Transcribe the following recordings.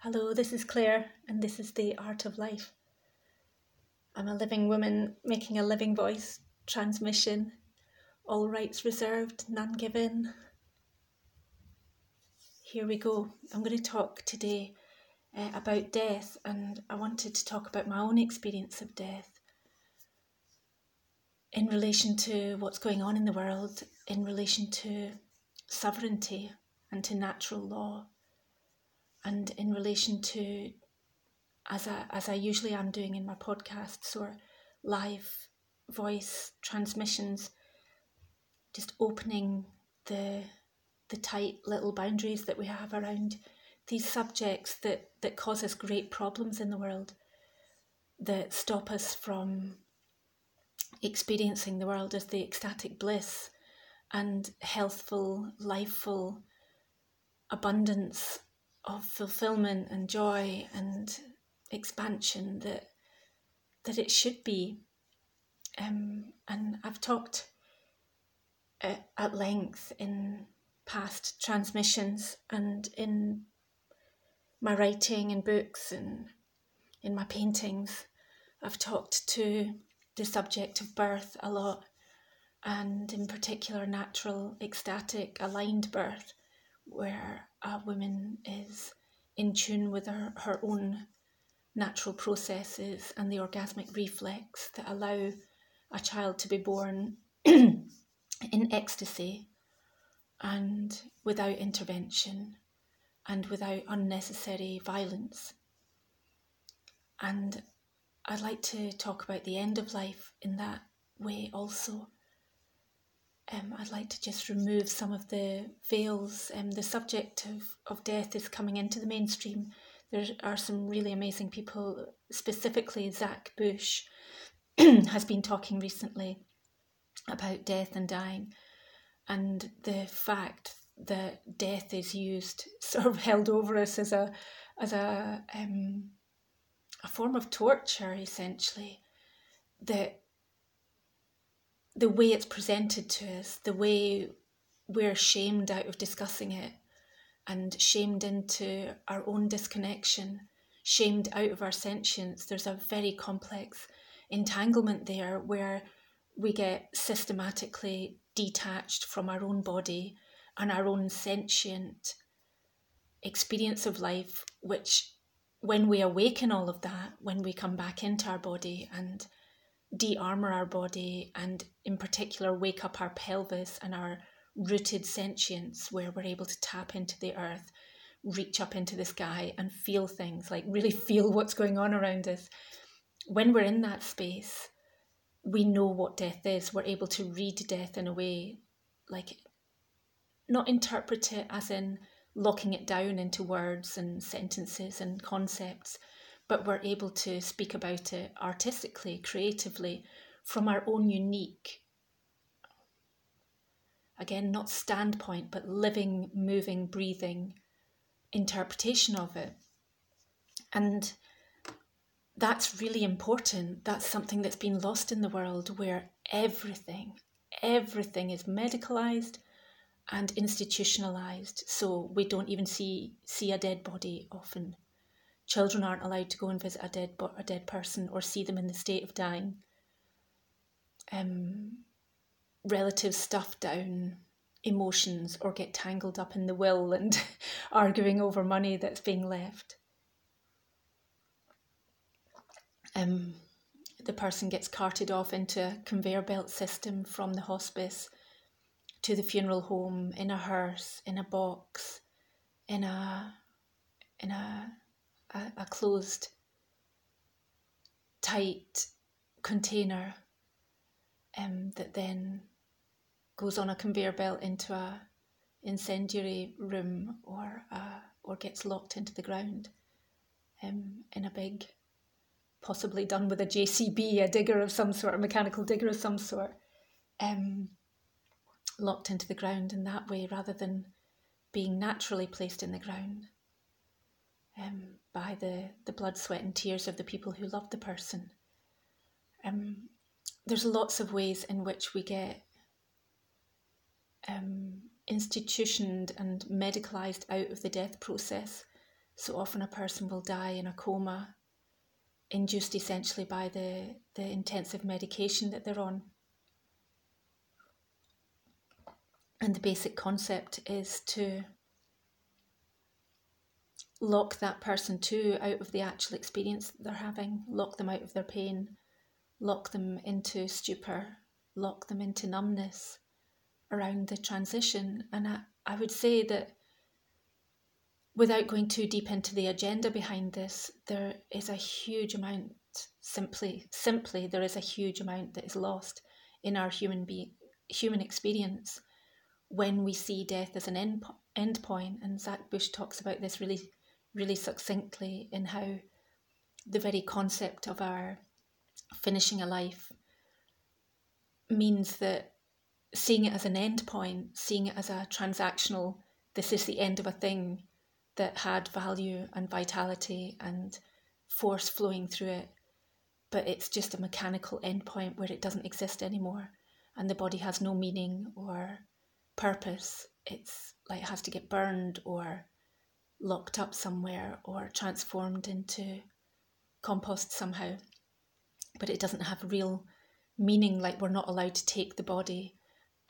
Hello, this is Clare, and this is The Art of Life. I'm a living woman making a living voice transmission, all rights reserved, none given. Here we go. I'm going to talk today uh, about death, and I wanted to talk about my own experience of death in relation to what's going on in the world, in relation to sovereignty and to natural law and in relation to as I, as I usually am doing in my podcasts or live voice transmissions, just opening the the tight little boundaries that we have around these subjects that, that cause us great problems in the world, that stop us from experiencing the world as the ecstatic bliss and healthful, lifeful abundance of fulfillment and joy and expansion that that it should be. Um, and I've talked uh, at length in past transmissions and in my writing and books and in my paintings. I've talked to the subject of birth a lot, and in particular, natural, ecstatic, aligned birth, where a woman is in tune with her, her own natural processes and the orgasmic reflex that allow a child to be born in ecstasy and without intervention and without unnecessary violence. And I'd like to talk about the end of life in that way also um, I'd like to just remove some of the veils. Um, the subject of, of death is coming into the mainstream. There are some really amazing people, specifically Zach Bush has been talking recently about death and dying and the fact that death is used, sort of held over us as a as a um, a form of torture, essentially. That the way it's presented to us, the way we're shamed out of discussing it and shamed into our own disconnection, shamed out of our sentience. There's a very complex entanglement there where we get systematically detached from our own body and our own sentient experience of life, which when we awaken all of that, when we come back into our body and de armor our body and, in particular, wake up our pelvis and our rooted sentience where we're able to tap into the earth, reach up into the sky and feel things, like really feel what's going on around us. When we're in that space, we know what death is. We're able to read death in a way like not interpret it as in locking it down into words and sentences and concepts, but we're able to speak about it artistically, creatively, from our own unique, again, not standpoint, but living, moving, breathing interpretation of it. And that's really important. That's something that's been lost in the world where everything, everything is medicalized and institutionalized. So we don't even see see a dead body often Children aren't allowed to go and visit a dead a dead person or see them in the state of dying. Um, relatives stuff down emotions or get tangled up in the will and arguing over money that's being left. Um, the person gets carted off into a conveyor belt system from the hospice to the funeral home in a hearse, in a box, in a in a a, a closed, tight container um, that then goes on a conveyor belt into a incendiary room or uh, or gets locked into the ground um, in a big, possibly done with a JCB, a digger of some sort, a mechanical digger of some sort, um, locked into the ground in that way rather than being naturally placed in the ground. Um, by the, the blood, sweat, and tears of the people who love the person. Um, there's lots of ways in which we get um, institutioned and medicalized out of the death process So often a person will die in a coma, induced essentially by the, the intensive medication that they're on. And the basic concept is to lock that person too out of the actual experience that they're having, lock them out of their pain, lock them into stupor, lock them into numbness around the transition. And I, I would say that without going too deep into the agenda behind this, there is a huge amount simply simply there is a huge amount that is lost in our human be human experience when we see death as an end, end point and Zach Bush talks about this really really succinctly in how the very concept of our finishing a life means that seeing it as an end point, seeing it as a transactional, this is the end of a thing that had value and vitality and force flowing through it, but it's just a mechanical end point where it doesn't exist anymore and the body has no meaning or purpose. It's like it has to get burned or locked up somewhere or transformed into compost somehow. But it doesn't have real meaning, like we're not allowed to take the body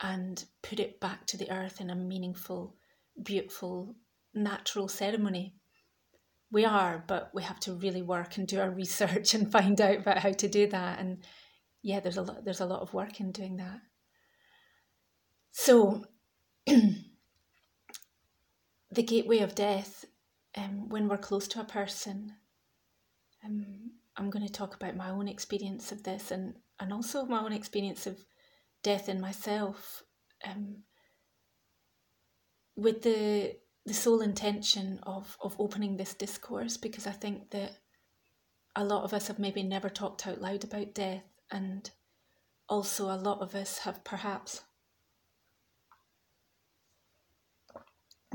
and put it back to the earth in a meaningful, beautiful, natural ceremony. We are, but we have to really work and do our research and find out about how to do that. And yeah, there's a lot there's a lot of work in doing that. So the gateway of death, um, when we're close to a person, um, I'm going to talk about my own experience of this and, and also my own experience of death in myself um, with the the sole intention of, of opening this discourse because I think that a lot of us have maybe never talked out loud about death and also a lot of us have perhaps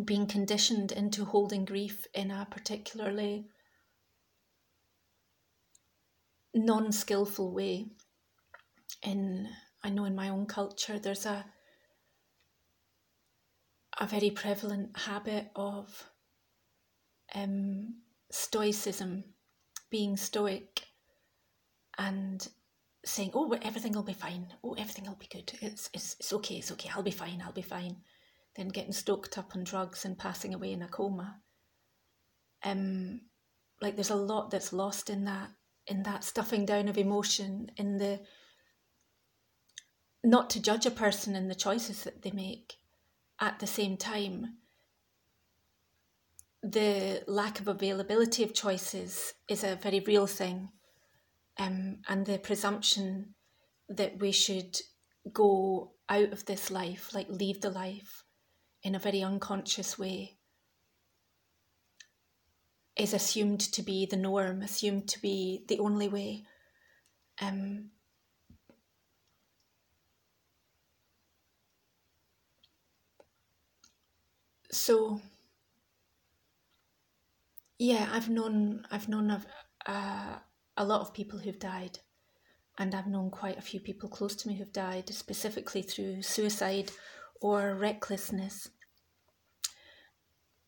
being conditioned into holding grief in a particularly non skillful way. In I know in my own culture there's a a very prevalent habit of um, stoicism, being stoic, and saying, "Oh, everything will be fine. Oh, everything will be good. It's it's it's okay. It's okay. I'll be fine. I'll be fine." Then getting stoked up on drugs and passing away in a coma. Um, like there's a lot that's lost in that in that stuffing down of emotion in the not to judge a person in the choices that they make at the same time the lack of availability of choices is a very real thing um, and the presumption that we should go out of this life like leave the life in a very unconscious way is assumed to be the norm, assumed to be the only way. Um, so yeah, I've known I've known of uh, a lot of people who've died, and I've known quite a few people close to me who've died, specifically through suicide or recklessness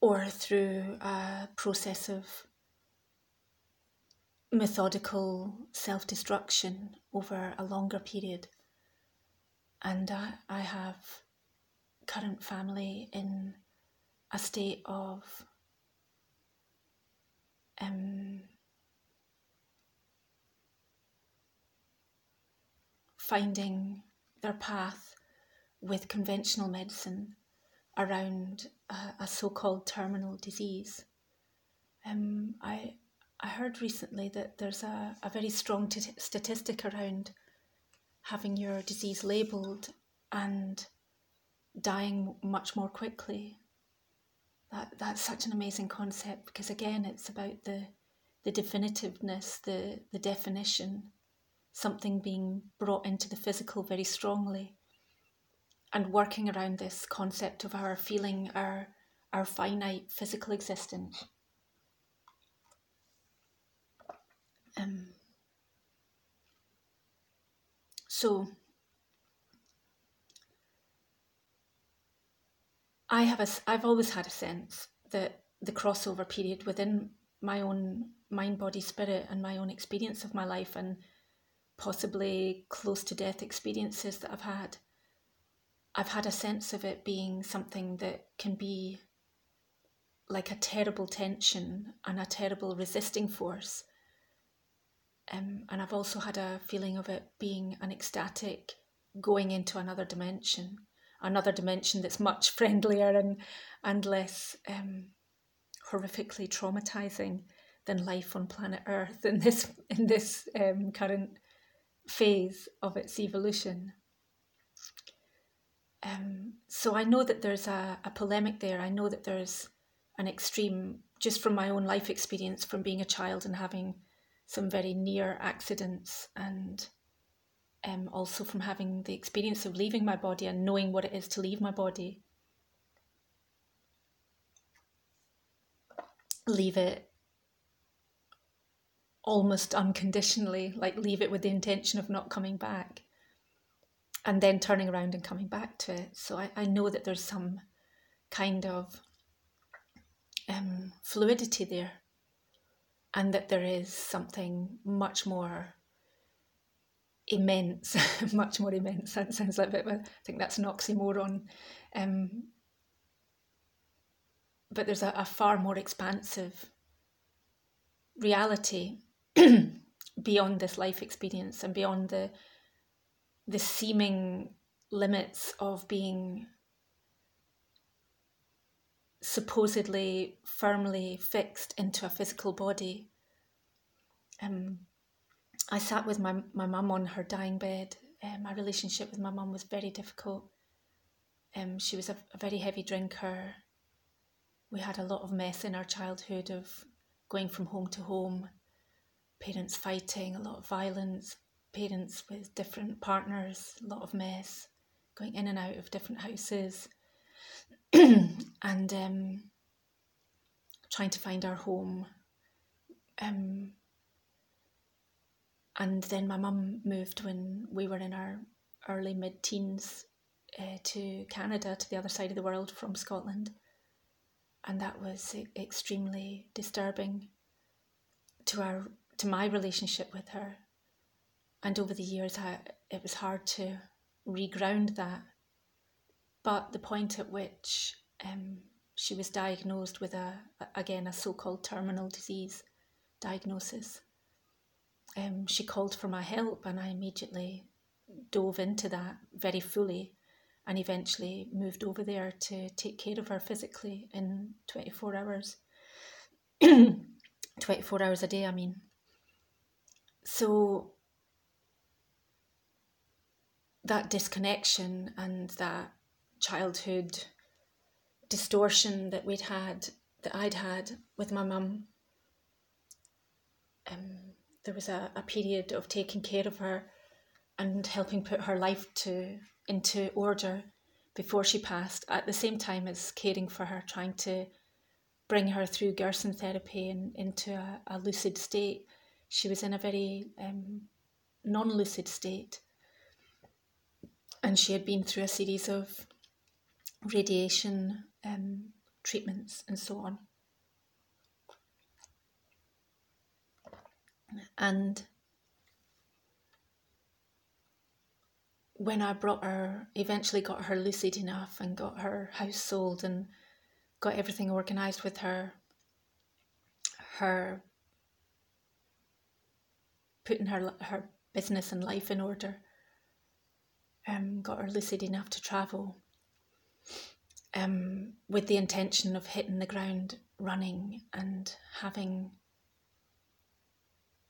or through a process of methodical self destruction over a longer period. And I, I have current family in a state of um, finding their path with conventional medicine around a, a so-called terminal disease. Um, I I heard recently that there's a, a very strong t- statistic around having your disease labelled and dying much more quickly. That that's such an amazing concept because again it's about the the definitiveness, the the definition, something being brought into the physical very strongly and working around this concept of our feeling our our finite physical existence. Um, so I have a I've always had a sense that the crossover period within my own mind, body, spirit, and my own experience of my life, and possibly close to death experiences that I've had, I've had a sense of it being something that can be like a terrible tension and a terrible resisting force. Um, and I've also had a feeling of it being an ecstatic going into another dimension, another dimension that's much friendlier and and less um, horrifically traumatizing than life on planet Earth in this in this um, current phase of its evolution. Um, so I know that there's a, a polemic there. I know that there's an extreme, just from my own life experience, from being a child and having some very near accidents, and um, also from having the experience of leaving my body and knowing what it is to leave my body. Leave it almost unconditionally, like leave it with the intention of not coming back and then turning around and coming back to it. So I, I know that there's some kind of um, fluidity there and that there is something much more immense, much more immense. That sounds like a bit I think that's an oxymoron. Um, but there's a, a far more expansive reality beyond this life experience and beyond the the seeming limits of being supposedly firmly fixed into a physical body. Um, I sat with my my mum on her dying bed. Uh, my relationship with my mum was very difficult. Um, she was a, a very heavy drinker. We had a lot of mess in our childhood of going from home to home, parents fighting, a lot of violence, parents with different partners, a lot of mess, going in and out of different houses, and um, trying to find our home. Um, and then my mum moved when we were in our early mid teens uh, to Canada, to the other side of the world from Scotland. And that was extremely disturbing to our to my relationship with her and over the years I, it was hard to reground that but the point at which um, she was diagnosed with a again a so-called terminal disease diagnosis um, she called for my help and i immediately dove into that very fully and eventually moved over there to take care of her physically in 24 hours. 24 hours a day, I mean. So that disconnection and that childhood distortion that we'd had, that I'd had with my mum, um, there was a, a period of taking care of her and helping put her life to into order before she passed, at the same time as caring for her, trying to bring her through Gerson therapy and into a, a lucid state. She was in a very um, non lucid state. And she had been through a series of radiation um, treatments and so on. And when I brought her, eventually got her lucid enough and got her house sold and got everything organised with her, her putting her her business and life in order, um, got her lucid enough to travel, um, with the intention of hitting the ground running and having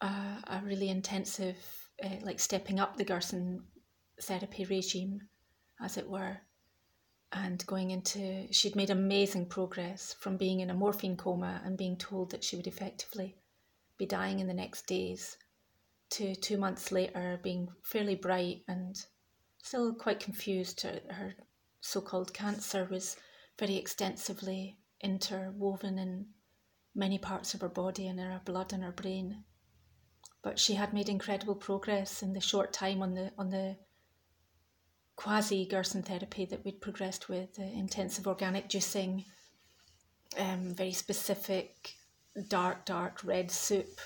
a, a really intensive, uh, like stepping up the Gerson therapy regime, as it were, and going into, she'd made amazing progress from being in a morphine coma and being told that she would effectively be dying in the next days to two months later being fairly bright and still quite confused. Her, her so called cancer was very extensively interwoven in many parts of her body and in her blood and her brain. But she had made incredible progress in the short time on the on the quasi Gerson therapy that we'd progressed with, uh, intensive organic juicing, um, very specific dark, dark red soup,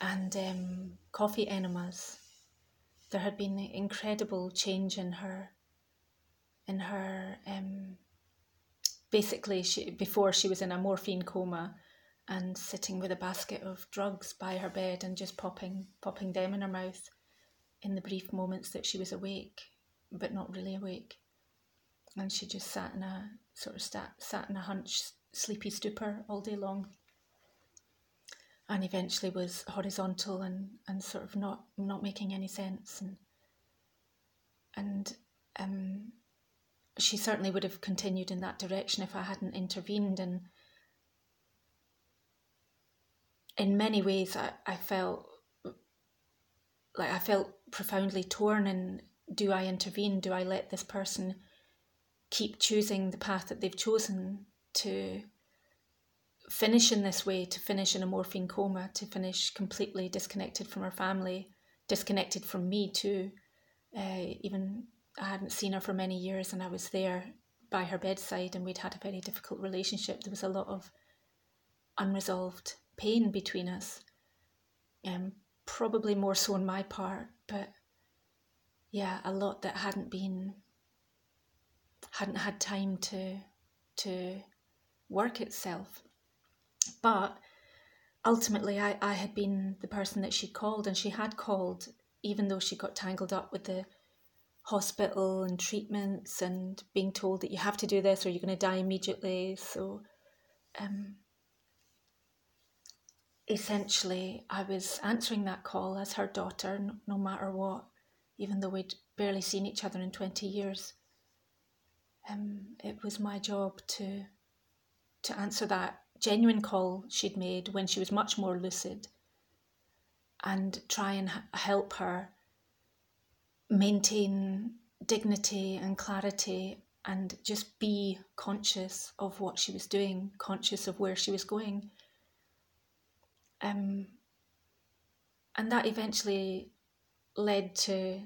and um, coffee enemas. There had been an incredible change in her. In her, um, basically, she before she was in a morphine coma, and sitting with a basket of drugs by her bed and just popping popping them in her mouth in the brief moments that she was awake but not really awake and she just sat in a sort of sat, sat in a hunch sleepy stupor all day long and eventually was horizontal and, and sort of not not making any sense and and um, she certainly would have continued in that direction if I hadn't intervened and in many ways I, I felt like I felt profoundly torn and do I intervene? Do I let this person keep choosing the path that they've chosen to finish in this way, to finish in a morphine coma, to finish completely disconnected from her family, disconnected from me too. Uh, even I hadn't seen her for many years and I was there by her bedside and we'd had a very difficult relationship. There was a lot of unresolved pain between us. Um, probably more so on my part, but yeah, a lot that hadn't been hadn't had time to to work itself. But ultimately I, I had been the person that she called and she had called even though she got tangled up with the hospital and treatments and being told that you have to do this or you're going to die immediately. So um, essentially, I was answering that call as her daughter, no matter what, even though we'd barely seen each other in 20 years. Um, it was my job to to answer that genuine call she'd made when she was much more lucid and try and help her maintain dignity and clarity and just be conscious of what she was doing, conscious of where she was going. Um, and that eventually led to,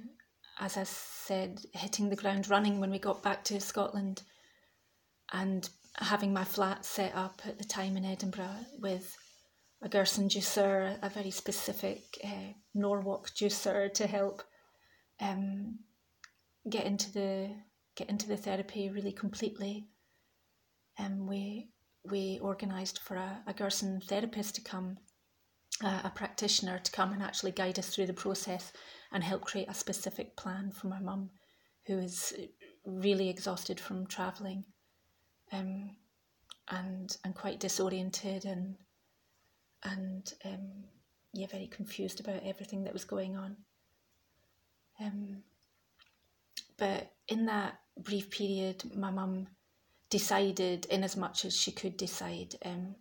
as I said, hitting the ground running when we got back to Scotland and having my flat set up at the time in Edinburgh with a Gerson juicer, a very specific uh, Norwalk juicer to help um, get into the get into the therapy really completely. Um, we we organised for a, a Gerson therapist to come uh, a practitioner to come and actually guide us through the process and help create a specific plan for my mum, who is really exhausted from travelling, um, and and quite disoriented and and um, yeah, very confused about everything that was going on. Um, but in that brief period, my mum decided, in as much as she could decide, um,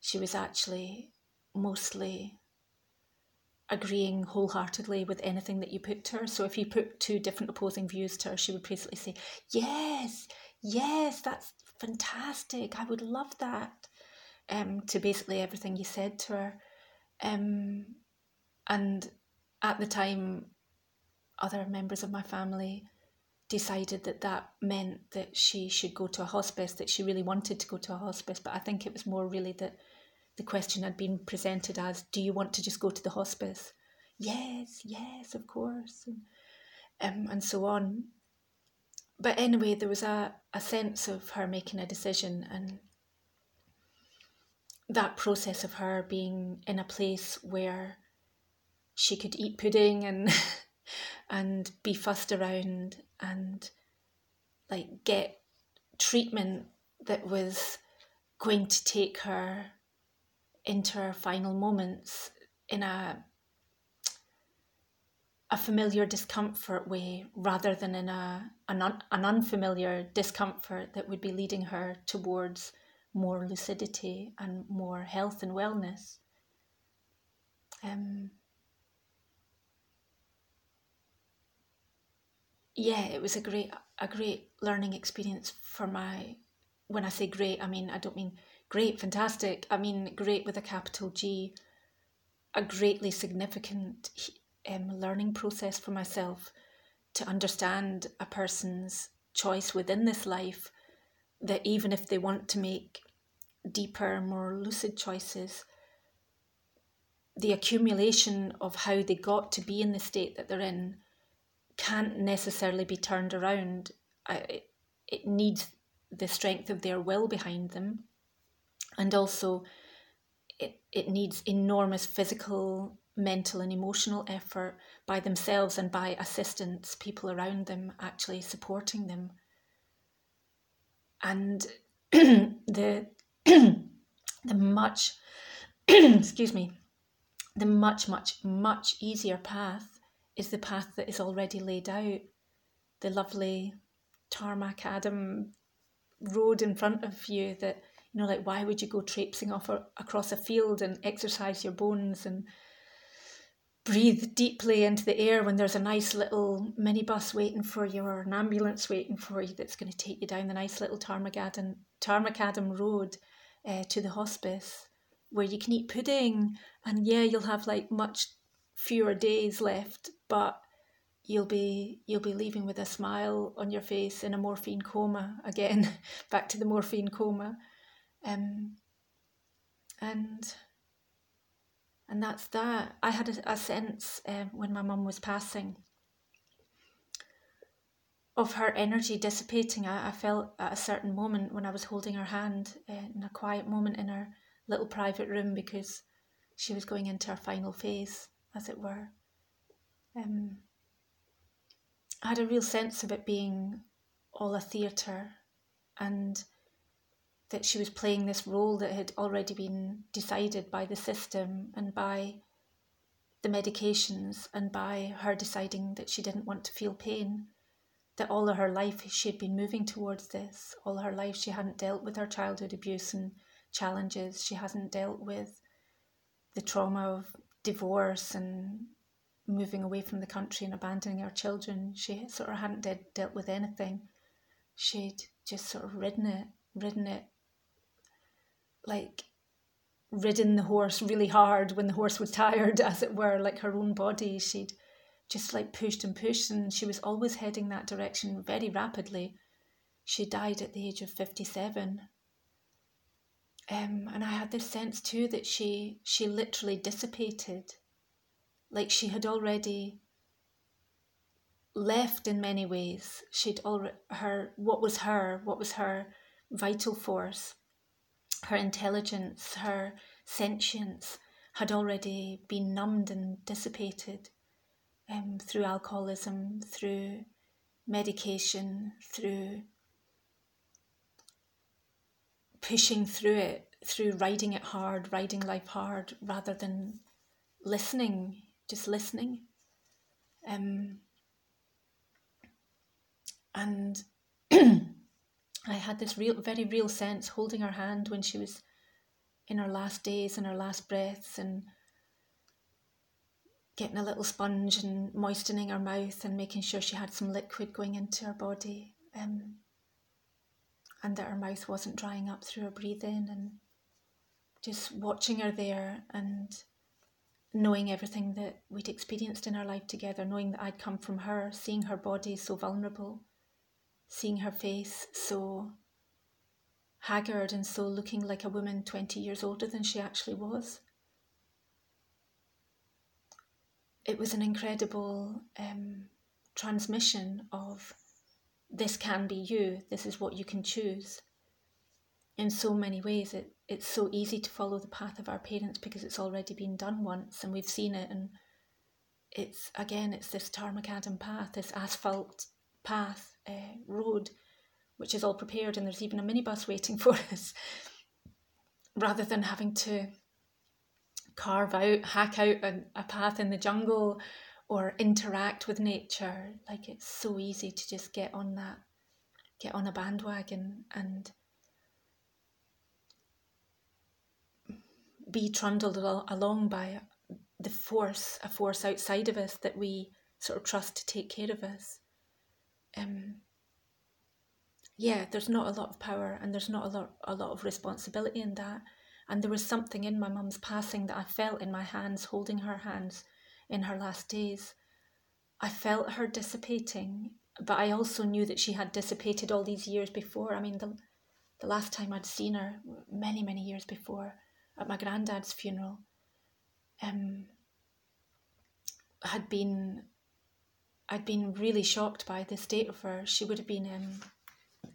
she was actually mostly agreeing wholeheartedly with anything that you put to her. So if you put two different opposing views to her, she would basically say, Yes, yes, that's fantastic. I would love that. Um, to basically everything you said to her. Um, and at the time, other members of my family decided that that meant that she should go to a hospice, that she really wanted to go to a hospice. But I think it was more really that the question had been presented as do you want to just go to the hospice yes yes of course and, um, and so on but anyway there was a, a sense of her making a decision and that process of her being in a place where she could eat pudding and and be fussed around and like get treatment that was going to take her into her final moments in a a familiar discomfort way rather than in a an, un, an unfamiliar discomfort that would be leading her towards more lucidity and more health and wellness. Um, yeah, it was a great a great learning experience for my. When I say great, I mean I don't mean great, fantastic. I mean, great with a capital G. A greatly significant um, learning process for myself to understand a person's choice within this life. That even if they want to make deeper, more lucid choices, the accumulation of how they got to be in the state that they're in can't necessarily be turned around. I, it needs the strength of their will behind them, and also it, it needs enormous physical, mental, and emotional effort by themselves and by assistants, people around them actually supporting them. And the the much excuse me the much much much easier path is the path that is already laid out the lovely tarmacadam road in front of you that you know like why would you go traipsing off a, across a field and exercise your bones and breathe deeply into the air when there's a nice little minibus waiting for you or an ambulance waiting for you that's going to take you down the nice little Tarmacadam, Tarmacadam road uh, to the hospice where you can eat pudding. And yeah you'll have like much fewer days left but you'll be you'll be leaving with a smile on your face in a morphine coma again. Back to the morphine coma. Um, and and that's that. I had a, a sense um, when my mum was passing of her energy dissipating. I, I, felt at a certain moment when I was holding her hand uh, in a quiet moment in her little private room because she was going into her final phase, as it were. Um, I had a real sense of it being all a theatre and that she was playing this role that had already been decided by the system and by the medications and by her deciding that she didn't want to feel pain. That all of her life she had been moving towards this. All her life she hadn't dealt with her childhood abuse and challenges. She hasn't dealt with the trauma of divorce and moving away from the country and abandoning her children. She sort of hadn't de- dealt with anything. She'd just sort of ridden it, ridden it like ridden the horse really hard when the horse was tired, as it were, like her own body. She'd just like pushed and pushed, and she was always heading that direction very rapidly. She died at the age of 57. Um, and I had this sense too that she she literally dissipated, like she had already left in many ways. She'd already her what was her what was her vital force her intelligence, her sentience had already been numbed and dissipated um, through alcoholism, through medication, through pushing through it, through riding it hard, riding life hard, rather than listening, just listening. Um, and I had this real, very real sense holding her hand when she was in her last days and her last breaths and getting a little sponge and moistening her mouth and making sure she had some liquid going into her body um, and that her mouth wasn't drying up through her breathing and just watching her there and knowing everything that we'd experienced in our life together, knowing that I'd come from her, seeing her body so vulnerable seeing her face so haggard and so looking like a woman 20 years older than she actually was. It was an incredible um, transmission of this can be you, this is what you can choose. In so many ways, it, it's so easy to follow the path of our parents because it's already been done once and we've seen it. And it's again, it's this Tarmacadam path, this asphalt path uh, road, which is all prepared, and there's even a minibus waiting for us, rather than having to carve out, hack out a, a path in the jungle or interact with nature. Like it's so easy to just get on that, get on a bandwagon and be trundled along by the force, a force outside of us that we sort of trust to take care of us um, yeah, there's not a lot of power and there's not a lot a lot of responsibility in that. And there was something in my mum's passing that I felt in my hands, holding her hands in her last days. I felt her dissipating, but I also knew that she had dissipated all these years before. I mean, the the last time I'd seen her, many, many years before, at my granddad's funeral, um, had been, I'd been really shocked by the state of her. She would have been, um,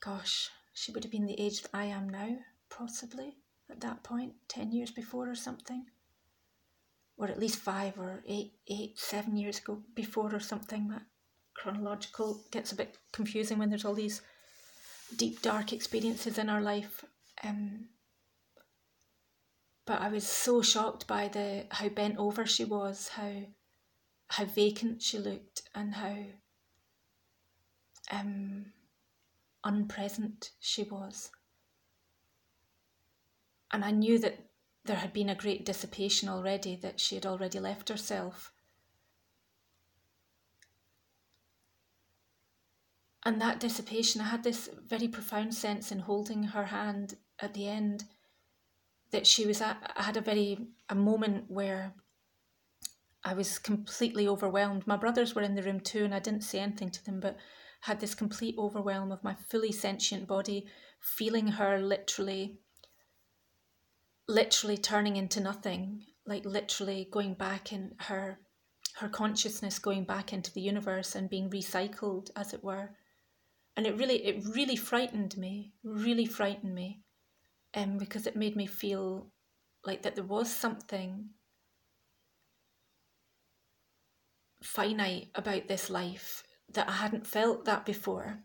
gosh, she would have been the age that I am now, possibly at that point, 10 years before or something. Or at least five or eight, eight, seven years ago before or something. That chronological gets a bit confusing when there's all these deep, dark experiences in our life. Um, but I was so shocked by the how bent over she was, how how vacant she looked, and how um, unpresent she was. And I knew that there had been a great dissipation already, that she had already left herself. And that dissipation, I had this very profound sense in holding her hand at the end that she was at, I had a very, a moment where I was completely overwhelmed. My brothers were in the room too, and I didn't say anything to them, but had this complete overwhelm of my fully sentient body, feeling her literally, literally turning into nothing, like literally going back in her, her consciousness going back into the universe and being recycled, as it were and it really it really frightened me really frightened me um, because it made me feel like that there was something finite about this life that I hadn't felt that before.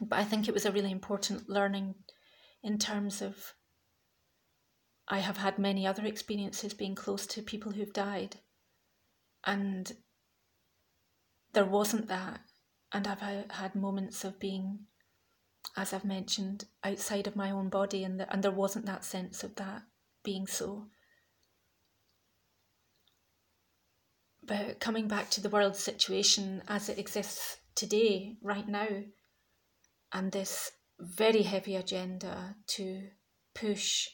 But I think it was a really important learning in terms of I have had many other experiences being close to people who've died. And there wasn't that. And I've had moments of being, as I've mentioned, outside of my own body, and, the, and there wasn't that sense of that being so. But coming back to the world situation as it exists today, right now, and this very heavy agenda to push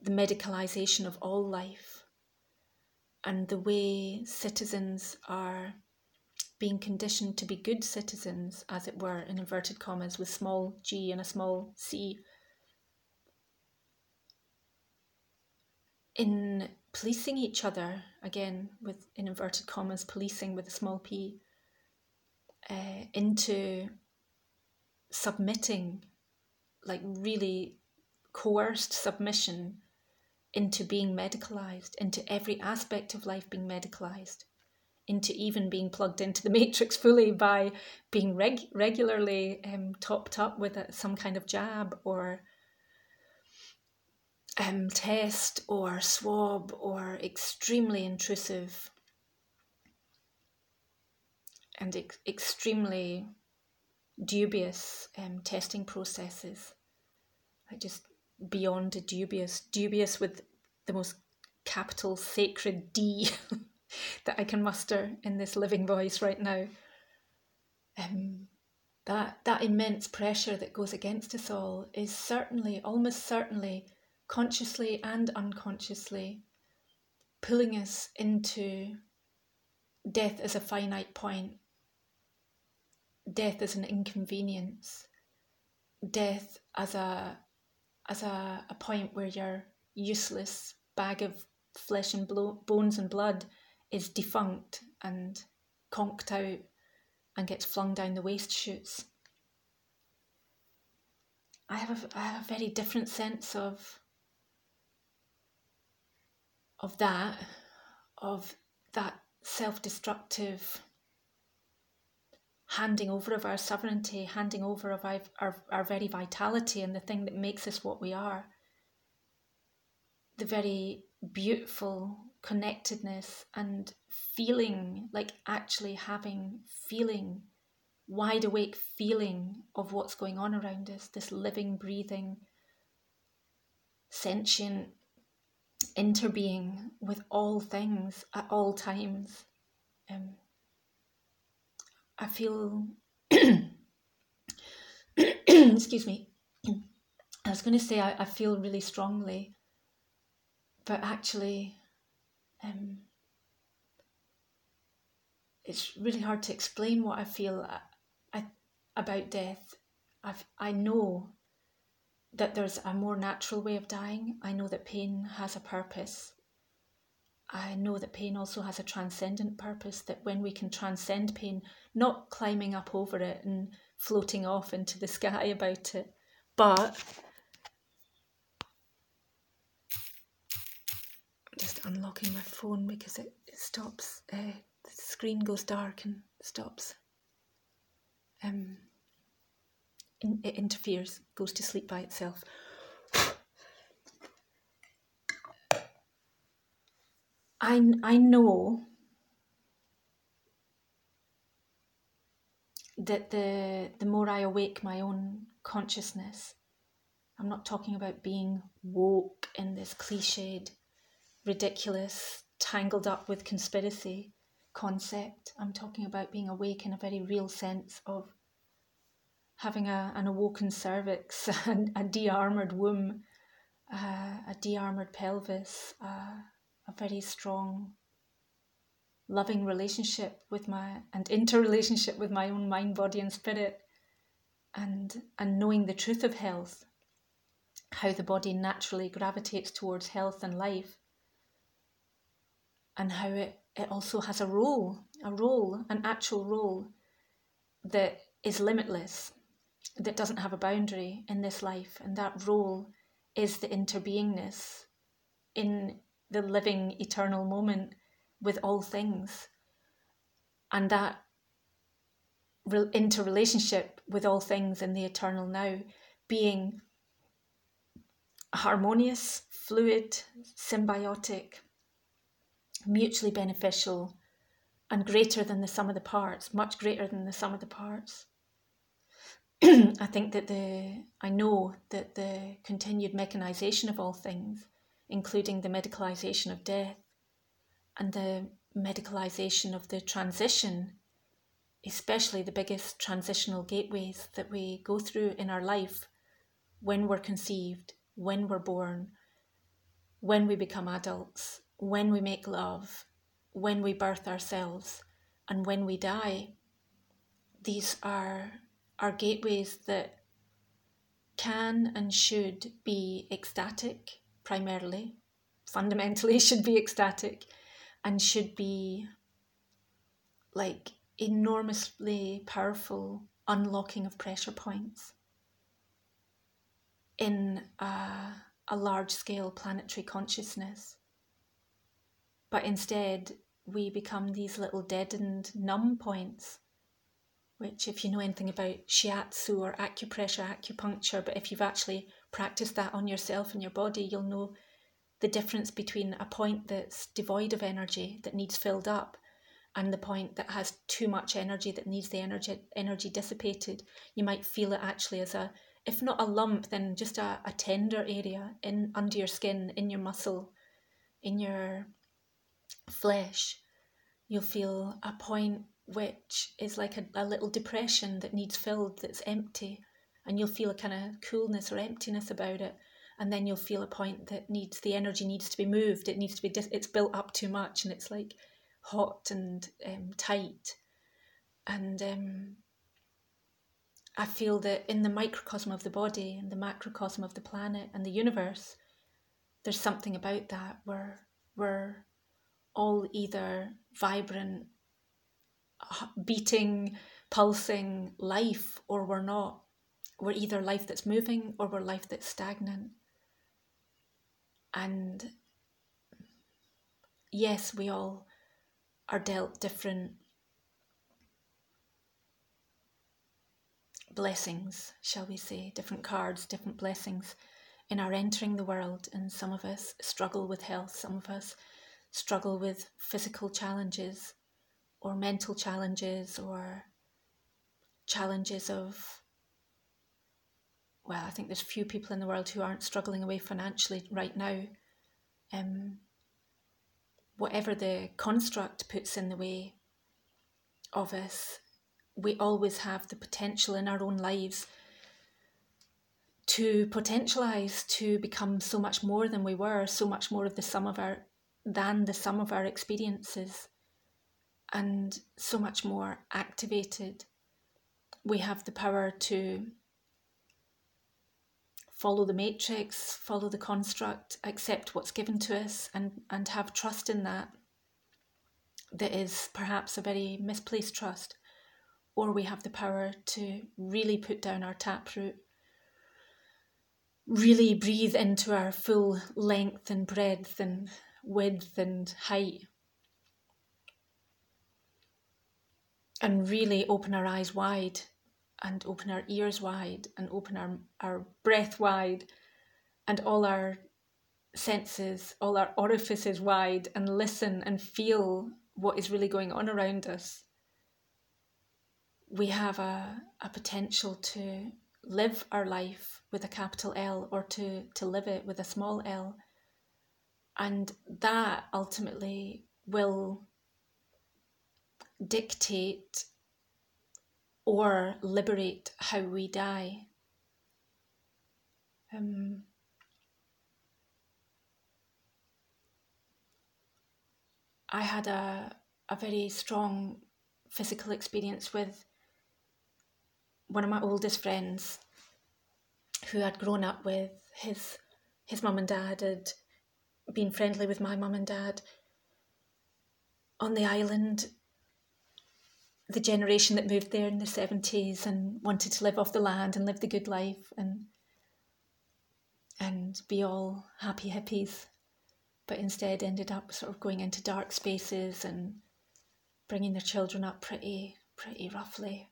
the medicalisation of all life and the way citizens are being conditioned to be good citizens, as it were, in inverted commas, with small g and a small c. In policing each other, again, with in inverted commas, policing with a small p, uh, into submitting, like really coerced submission into being medicalized, into every aspect of life being medicalized into even being plugged into the matrix fully by being reg- regularly um, topped up with a, some kind of jab or um, test or swab or extremely intrusive and ex- extremely dubious um, testing processes. Like just beyond dubious, dubious with the most capital sacred D. that I can muster in this living voice right now. Um, that that immense pressure that goes against us all is certainly, almost certainly, consciously and unconsciously, pulling us into death as a finite point, death as an inconvenience, death as a as a, a point where you're useless bag of flesh and blo- bones and blood is defunct and conked out and gets flung down the waste chutes. I have a, I have a very different sense of of that, of that self-destructive handing over of our sovereignty, handing over of our, our, our very vitality and the thing that makes us what we are. The very beautiful connectedness and feeling like actually having feeling wide awake feeling of what's going on around us this living breathing sentient interbeing with all things at all times um, i feel excuse me i was going to say I, I feel really strongly but actually um, it's really hard to explain what I feel uh, I, about death. I've, I know that there's a more natural way of dying. I know that pain has a purpose. I know that pain also has a transcendent purpose, that when we can transcend pain, not climbing up over it and floating off into the sky about it, but just unlocking my phone because it, it stops, uh, the screen goes dark and stops. Um, it interferes, goes to sleep by itself. I, I know that the the more I awake my own consciousness, I'm not talking about being woke in this cliched, ridiculous, tangled up with conspiracy concept. I'm talking about being awake in a very real sense of having a, an awoken cervix, and a de armored womb, uh, a de armored pelvis, uh, a very strong, loving relationship with my and interrelationship with my own mind, body, and spirit, and and knowing the truth of health, how the body naturally gravitates towards health and life, and how it, it also has a role, a role, an actual role that is limitless that doesn't have a boundary in this life, and that role is the interbeingness in the living eternal moment with all things. And that interrelationship with all things in the eternal now being harmonious, fluid, symbiotic, mutually beneficial, and greater than the sum of the parts, much greater than the sum of the parts. I think that the I know that the continued mechanization of all things, including the medicalization of death and the medicalization of the transition, especially the biggest transitional gateways that we go through in our life when we're conceived, when we're born, when we become adults, when we make love, when we birth ourselves, and when we die. These are are gateways that can and should be ecstatic primarily, fundamentally should be ecstatic, and should be like enormously powerful unlocking of pressure points in a, a large scale planetary consciousness. But instead, we become these little deadened numb points which, if you know anything about shiatsu or acupressure, acupuncture, but if you've actually practiced that on yourself and your body, you'll know the difference between a point that's devoid of energy that needs filled up and the point that has too much energy that needs the energy energy dissipated. You might feel it actually as a if not a lump, then just a, a tender area in under your skin, in your muscle, in your flesh. You'll feel a point which is like a, a little depression that needs filled, that's empty, and you'll feel a kind of coolness or emptiness about it. And then you'll feel a point that needs the energy needs to be moved. It needs to be dis- it's built up too much, and it's like hot and um, tight. And um, I feel that in the microcosm of the body and the macrocosm of the planet and the universe, there's something about that where we're all either vibrant beating, pulsing life, or we're not. We're either life that's moving or we're life that's stagnant. And yes, we all are dealt different blessings, shall we say, different cards, different blessings in our entering the world. And some of us struggle with health, some of us struggle with physical challenges, or mental challenges or challenges of well, I think there's few people in the world who aren't struggling away financially right now. Um, whatever the construct puts in the way of us, we always have the potential in our own lives to potentialize to become so much more than we were, so much more of the sum of our than the sum of our experiences and so much more activated. We have the power to follow the matrix, follow the construct, accept what's given to us, and, and have trust in that. That is perhaps a very misplaced trust. Or we have the power to really put down our taproot, really breathe into our full length and breadth and width and height. And really open our eyes wide and open our ears wide and open our, our breath wide and all our senses, all our orifices wide and listen and feel what is really going on around us. We have a, a potential to live our life with a capital L or to, to live it with a small l. And that ultimately will dictate or liberate how we die. Um, I had a, a very strong physical experience with one of my oldest friends who had grown up with his his mum and dad had been friendly with my mum and dad on the island the generation that moved there in the 70s and wanted to live off the land and live the good life and and be all happy hippies but instead ended up sort of going into dark spaces and bringing their children up pretty pretty roughly.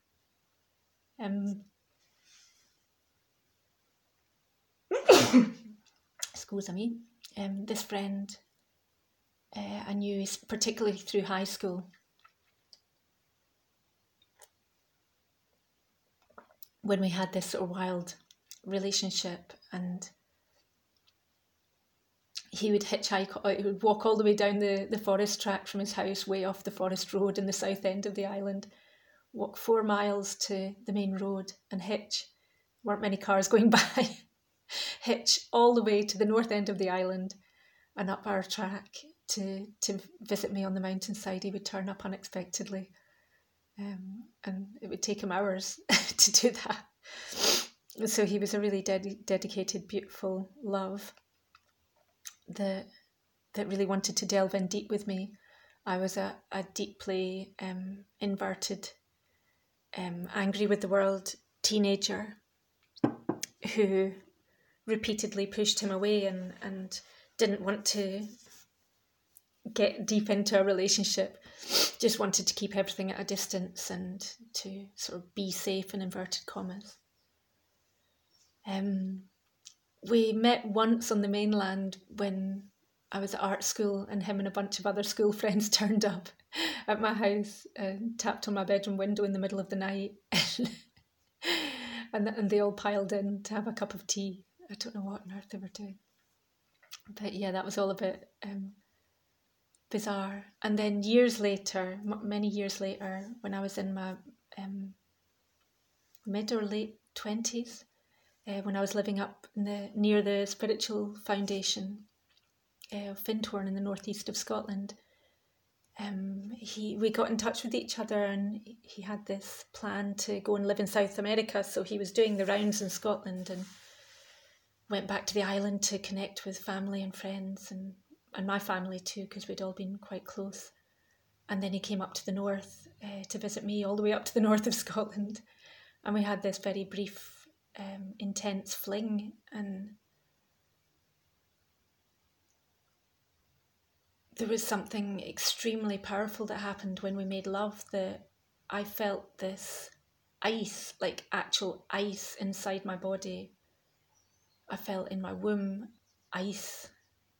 Um excuse me. Um this friend uh, I knew particularly through high school when we had this sort of wild relationship and he would hitchhike uh, he would walk all the way down the, the forest track from his house way off the forest road in the south end of the island walk four miles to the main road and hitch. Weren't many cars going by. Hitch all the way to the north end of the island and up our track to to visit me on the mountainside. He would turn up unexpectedly um, and it would take him hours to do that. So he was a really ded- dedicated, beautiful love that that really wanted to delve in deep with me. I was a, a deeply um, inverted, um, angry with the world teenager who repeatedly pushed him away and, and didn't want to get deep into a relationship just wanted to keep everything at a distance and to sort of be safe in inverted commas. Um, we met once on the mainland when I was at art school, and him and a bunch of other school friends turned up at my house and tapped on my bedroom window in the middle of the night. and, and they all piled in to have a cup of tea. I don't know what on earth they were doing. But yeah, that was all a bit um, bizarre. And then years later, many years later, when I was in my um, mid or late twenties, uh, when I was living up the, near the spiritual foundation uh, of Findhorn in the northeast of Scotland, um, he we got in touch with each other, and he had this plan to go and live in South America. So he was doing the rounds in Scotland and went back to the island to connect with family and friends and and my family too, because we'd all been quite close. And then he came up to the north uh, to visit me, all the way up to the north of Scotland, and we had this very brief, um, intense fling. And there was something extremely powerful that happened when we made love. That I felt this ice, like actual ice, inside my body. I felt in my womb ice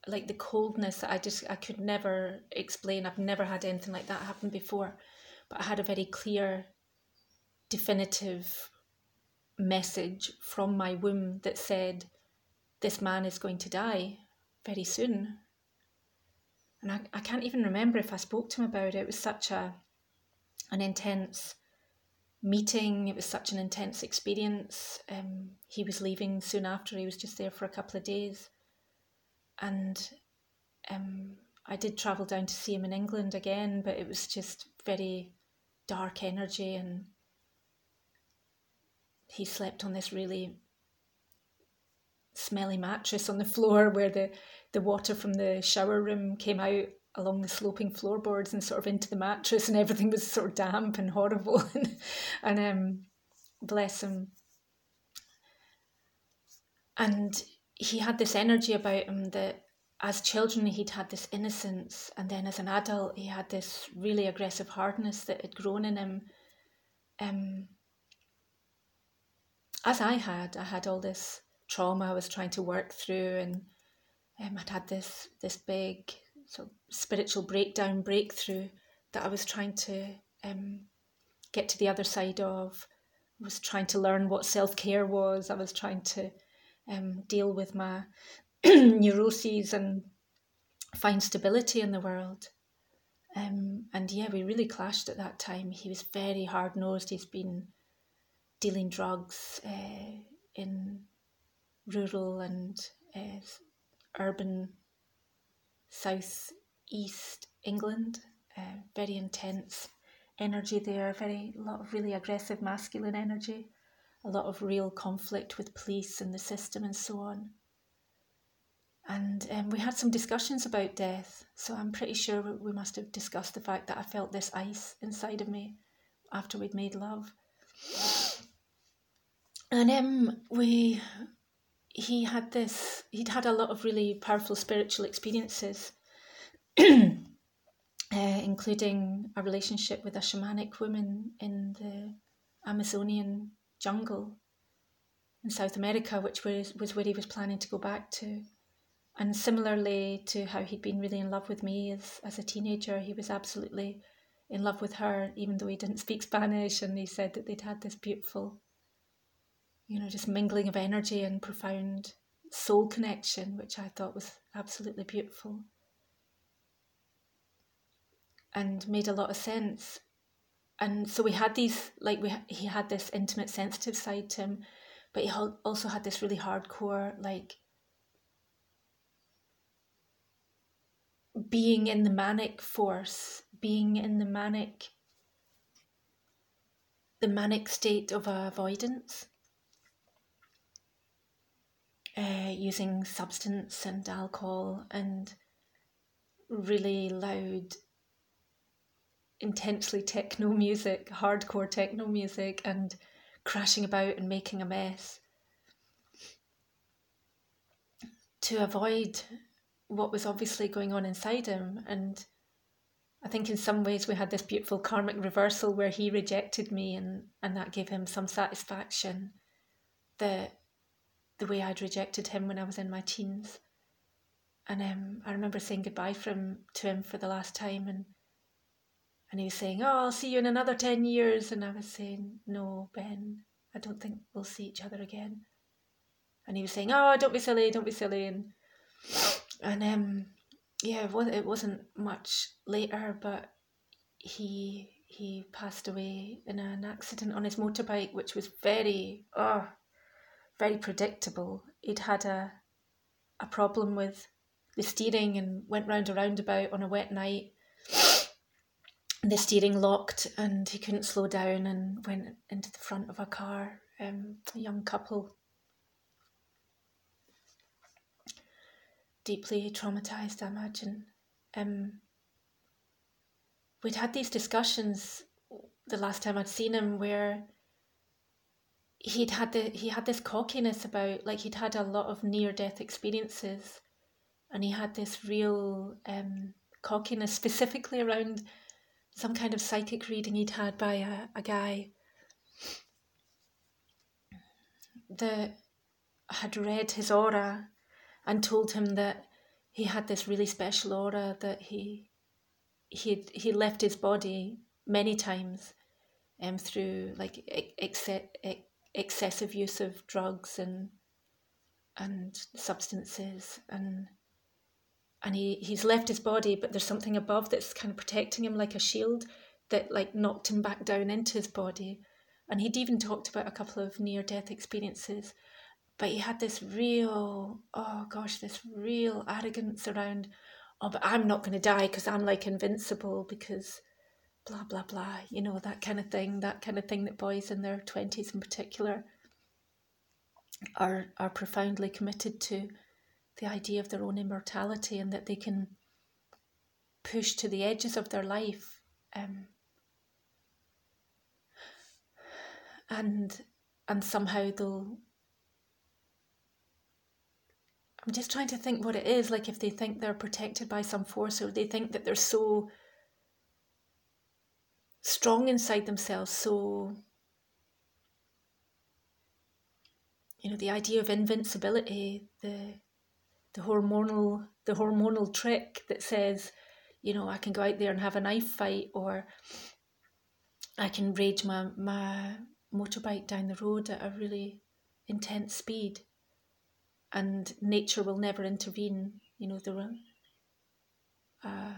like the coldness that I just I could never explain. I've never had anything like that happen before, but I had a very clear, definitive message from my womb that said, "This man is going to die very soon." And I, I can't even remember if I spoke to him about it. It was such a an intense meeting. It was such an intense experience. Um, he was leaving soon after. He was just there for a couple of days and um, I did travel down to see him in England again, but it was just very dark energy, and he slept on this really smelly mattress on the floor where the, the water from the shower room came out along the sloping floorboards and sort of into the mattress and everything was sort of damp and horrible. And, and um bless him. And he had this energy about him that as children he'd had this innocence and then as an adult he had this really aggressive hardness that had grown in him. Um, as i had i had all this trauma i was trying to work through and um, i'd had this this big sort of spiritual breakdown breakthrough that i was trying to um, get to the other side of. I was trying to learn what self-care was. I was trying to um, deal with my neuroses and find stability in the world. Um, and yeah, we really clashed at that time. He was very hard nosed. He's been dealing drugs uh, in rural and uh, urban south east England. Uh, very intense energy there. Very lot of really aggressive masculine energy. A lot of real conflict with police and the system and so on. And um, we had some discussions about death. So I'm pretty sure we must have discussed the fact that I felt this ice inside of me after we'd made love. And um, we, he had this, he'd had a lot of really powerful spiritual experiences, uh, including a relationship with a shamanic woman in the Amazonian jungle in South America, which was, was where he was planning to go back to. And similarly to how he'd been really in love with me as, as a teenager, he was absolutely in love with her, even though he didn't speak Spanish. And he said that they'd had this beautiful, you know, just mingling of energy and profound soul connection, which I thought was absolutely beautiful and made a lot of sense. And so we had these, like we, he had this intimate, sensitive side to him, but he also had this really hardcore, like being in the manic force, being in the manic the manic state of avoidance, uh, using substance and alcohol and really loud, intensely techno music, hardcore techno music, and crashing about and making a mess to avoid what was obviously going on inside him. And I think in some ways we had this beautiful karmic reversal where he rejected me and, and that gave him some satisfaction that the way I'd rejected him when I was in my teens. And um, I remember saying goodbye from to him for the last time and and he was saying, Oh, I'll see you in another ten years and I was saying, No, Ben, I don't think we'll see each other again. And he was saying, Oh, don't be silly, don't be silly and and um, yeah, it wasn't much later, but he he passed away in an accident on his motorbike, which was very oh, very predictable. He'd had a a problem with the steering and went round a roundabout on a wet night. The steering locked and he couldn't slow down and went into the front of a car. Um, a young couple deeply traumatized, I imagine. Um, we'd had these discussions the last time I'd seen him where he'd had the he had this cockiness about like he'd had a lot of near death experiences and he had this real um, cockiness specifically around some kind of psychic reading he'd had by a, a guy that had read his aura and told him that he had this really special aura that he he he left his body many times um, through like ex- excessive use of drugs and and substances and and he he's left his body but there's something above that's kind of protecting him like a shield that like knocked him back down into his body. And he'd even talked about a couple of near death experiences but he had this real oh gosh this real arrogance around oh but i'm not going to die because i'm like invincible because blah blah blah you know that kind of thing that kind of thing that boys in their 20s in particular are are profoundly committed to the idea of their own immortality and that they can push to the edges of their life um, and and somehow they'll I'm just trying to think what it is like if they think they're protected by some force or they think that they're so strong inside themselves so you know the idea of invincibility the the hormonal the hormonal trick that says you know I can go out there and have a knife fight or I can rage my my motorbike down the road at a really intense speed and nature will never intervene. You know, there uh,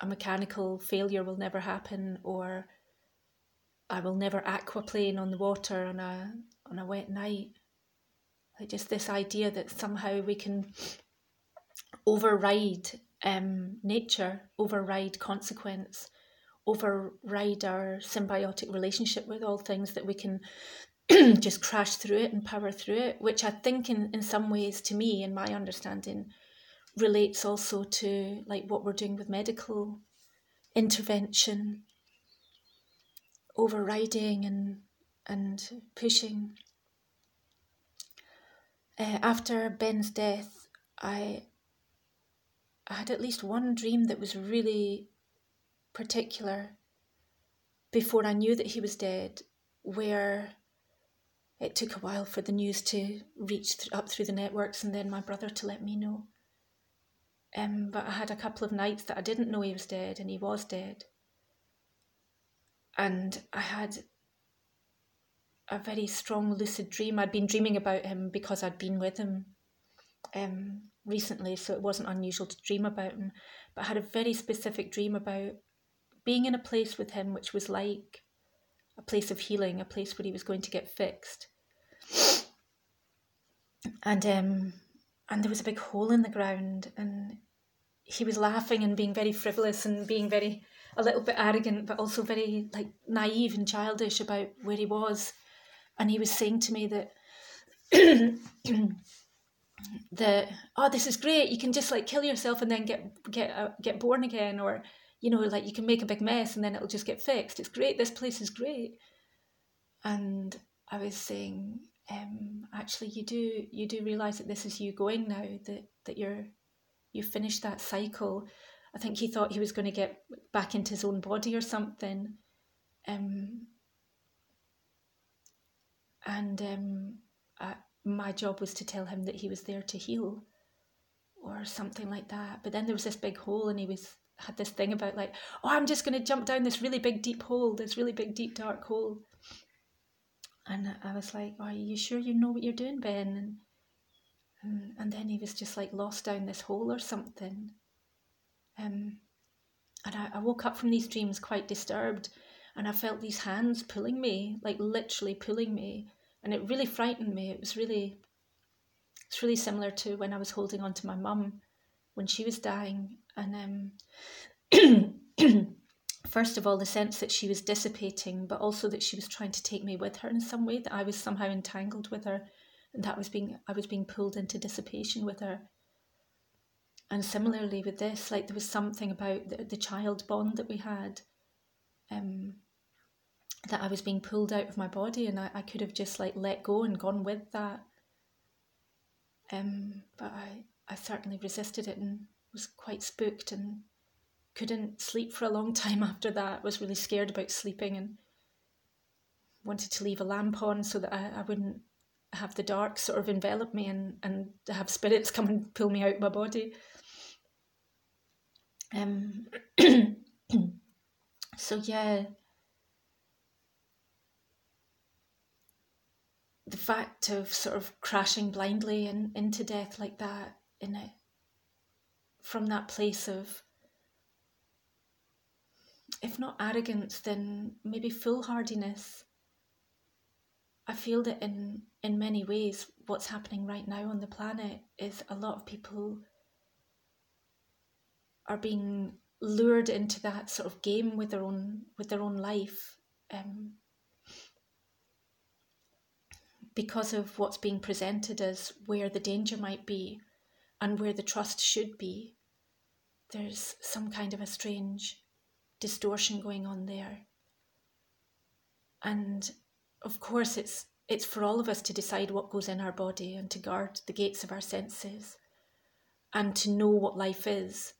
a mechanical failure will never happen, or I will never aquaplane on the water on a on a wet night. Just this idea that somehow we can override um, nature, override consequence, override our symbiotic relationship with all things that we can just crash through it and power through it, which I think in, in some ways to me, in my understanding, relates also to like what we're doing with medical intervention, overriding and and pushing. Uh, after Ben's death, I I had at least one dream that was really particular before I knew that he was dead, where it took a while for the news to reach th- up through the networks and then my brother to let me know. Um, but I had a couple of nights that I didn't know he was dead, and he was dead. And I had a very strong lucid dream. I'd been dreaming about him because I'd been with him um, recently, so it wasn't unusual to dream about him. But I had a very specific dream about being in a place with him, which was like a place of healing, a place where he was going to get fixed. And um, and there was a big hole in the ground, and he was laughing and being very frivolous and being very a little bit arrogant, but also very like naive and childish about where he was. And he was saying to me that that oh this is great you can just like kill yourself and then get get uh, get born again or you know, like you can make a big mess and then it'll just get fixed. It's great. This place is great. And I was saying, um, actually, you do you do realize that this is you going now. That that you're you finished that cycle. I think he thought he was going to get back into his own body or something. Um, and um, I, my job was to tell him that he was there to heal or something like that. But then there was this big hole and he was had this thing about like, oh, I'm just going to jump down this really big deep hole, this really big deep dark hole. And I was like, are you sure you know what you're doing, Ben? And, and, and then he was just like lost down this hole or something. Um, and I, I woke up from these dreams quite disturbed and I felt these hands pulling me, like literally pulling me. And it really frightened me. It was really, it's really similar to when I was holding on to my mum when she was dying and um, first of all, the sense that she was dissipating, but also that she was trying to take me with her in some way, that I was somehow entangled with her, and that was being I was being pulled into dissipation with her. And similarly with this, like there was something about the, the child bond that we had, um, that I was being pulled out of my body, and I, I could have just like let go and gone with that. Um, but I, I certainly resisted it and was quite spooked and couldn't sleep for a long time after that. Was really scared about sleeping and wanted to leave a lamp on so that I, I wouldn't have the dark sort of envelop me and, and have spirits come and pull me out of my body. Um so yeah. The fact of sort of crashing blindly in, into death like that in it from that place of, if not arrogance, then maybe foolhardiness. I feel that in, in many ways, what's happening right now on the planet is a lot of people are being lured into that sort of game with their own with their own life. Um, because of what's being presented as where the danger might be and where the trust should be, there's some kind of a strange distortion going on there. And of course, it's it's for all of us to decide what goes in our body and to guard the gates of our senses and to know what life is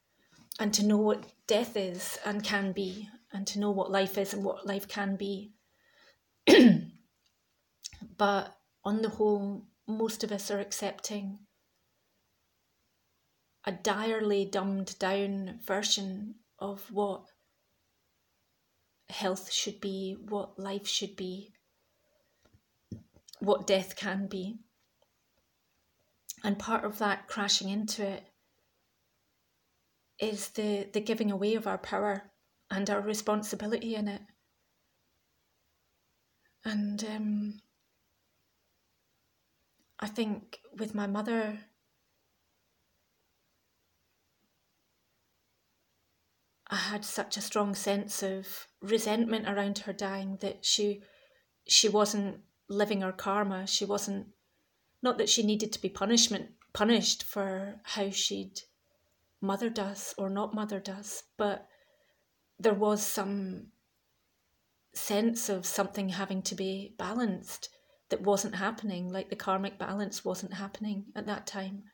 and to know what death is and can be and to know what life is and what life can be. but on the whole, most of us are accepting a direly dumbed down version of what health should be, what life should be, what death can be. And part of that crashing into it is the, the giving away of our power and our responsibility in it. And um, I think with my mother, I had such a strong sense of resentment around her dying that she she wasn't living her karma. She wasn't not that she needed to be punishment punished for how she'd mothered us or not mothered us, but there was some sense of something having to be balanced that wasn't happening, like the karmic balance wasn't happening at that time.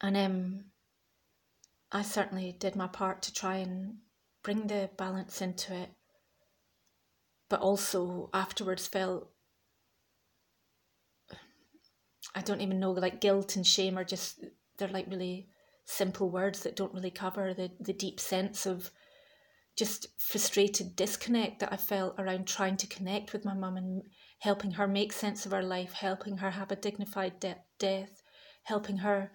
And um, I certainly did my part to try and bring the balance into it, but also afterwards felt I don't even know, like guilt and shame are just, they're like really simple words that don't really cover the, the deep sense of just frustrated disconnect that I felt around trying to connect with my mum and helping her make sense of her life, helping her have a dignified de- death, helping her